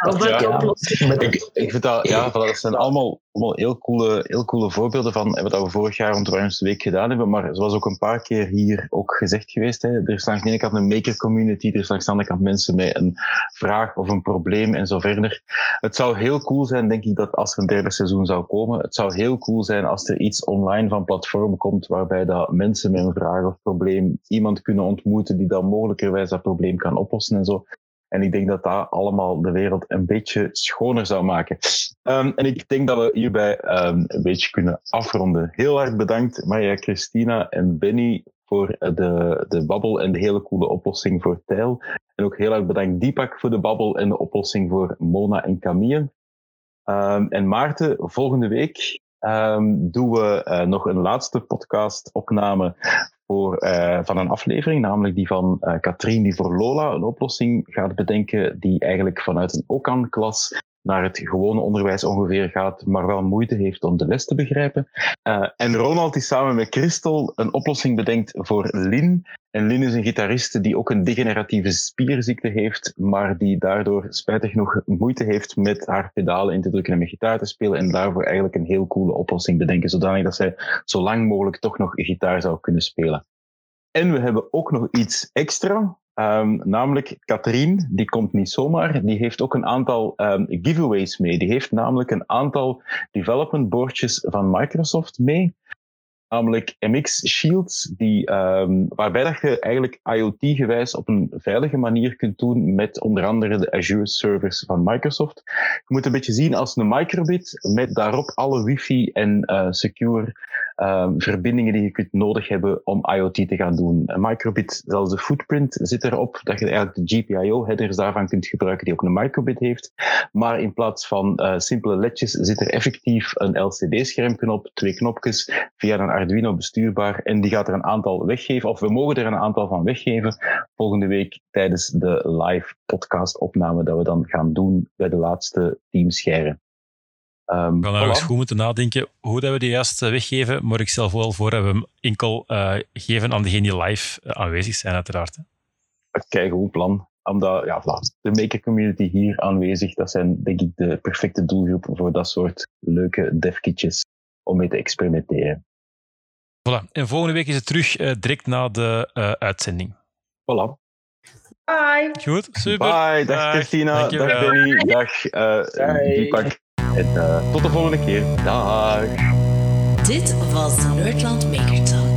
ja, ja, ik, ik vind dat, ja, dat zijn allemaal, allemaal heel, coole, heel coole voorbeelden van wat we vorig jaar rond de warmste week gedaan hebben. Maar zoals ook een paar keer hier ook gezegd geweest, hè, er is langs de ene kant een maker community, er is langs de andere kant mensen met een vraag of een probleem en zo verder. Het zou heel cool zijn, denk ik, dat als er een derde seizoen zou komen, het zou heel cool zijn als er iets online van platform komt waarbij dat mensen met een vraag of probleem iemand kunnen ontmoeten die dan mogelijkerwijs dat probleem kan oplossen en zo. En ik denk dat dat allemaal de wereld een beetje schoner zou maken. Um, en ik denk dat we hierbij um, een beetje kunnen afronden. Heel erg bedankt Maria Christina en Benny voor de, de babbel en de hele coole oplossing voor Tijl. En ook heel erg bedankt Deepak voor de babbel en de oplossing voor Mona en Camille. Um, en Maarten, volgende week doen we uh, nog een laatste podcast-opname voor, uh, van een aflevering, namelijk die van uh, Katrien, die voor Lola een oplossing gaat bedenken, die eigenlijk vanuit een OKAN-klas naar het gewone onderwijs ongeveer gaat, maar wel moeite heeft om de les te begrijpen. Uh, en Ronald die samen met Christel een oplossing bedenkt voor Lin. En Lin is een gitariste die ook een degeneratieve spierziekte heeft, maar die daardoor spijtig genoeg moeite heeft met haar pedalen in te drukken en met gitaar te spelen. En daarvoor eigenlijk een heel coole oplossing bedenken, zodanig dat zij zo lang mogelijk toch nog gitaar zou kunnen spelen. En we hebben ook nog iets extra. Um, namelijk Katrien, die komt niet zomaar, die heeft ook een aantal um, giveaways mee. Die heeft namelijk een aantal development boardjes van Microsoft mee. Namelijk MX Shields, die, um, waarbij dat je eigenlijk IoT-gewijs op een veilige manier kunt doen met onder andere de Azure servers van Microsoft. Je moet een beetje zien als een microbit met daarop alle wifi en uh, secure um, verbindingen die je kunt nodig hebben om IoT te gaan doen. Een microbit, zelfs de footprint zit erop, dat je eigenlijk de GPIO-headers daarvan kunt gebruiken, die ook een microbit heeft. Maar in plaats van uh, simpele ledjes zit er effectief een LCD-schermpje op, twee knopjes, via een Arduino bestuurbaar. En die gaat er een aantal weggeven, of we mogen er een aantal van weggeven, volgende week tijdens de live podcast-opname dat we dan gaan doen bij de laatste teamscheren.
Um, we gaan daar eens goed moeten nadenken hoe dat we die juist eh, weggeven, maar ik stel vooral voor dat we hem enkel uh, geven aan degenen die live uh, aanwezig zijn, uiteraard.
Kijk, goed plan. Omdat ja, de maker community hier aanwezig, dat zijn denk ik de perfecte doelgroep voor dat soort leuke devkitjes om mee te experimenteren.
Voilà. En volgende week is het terug uh, direct na de uitzending.
Voilà.
Bye.
Goed, super.
Bye. Dag Christina, dag Benny, dag uh, Deepak. En uh, tot de volgende keer. Dag.
Dit was de Nerdland Maker Talk.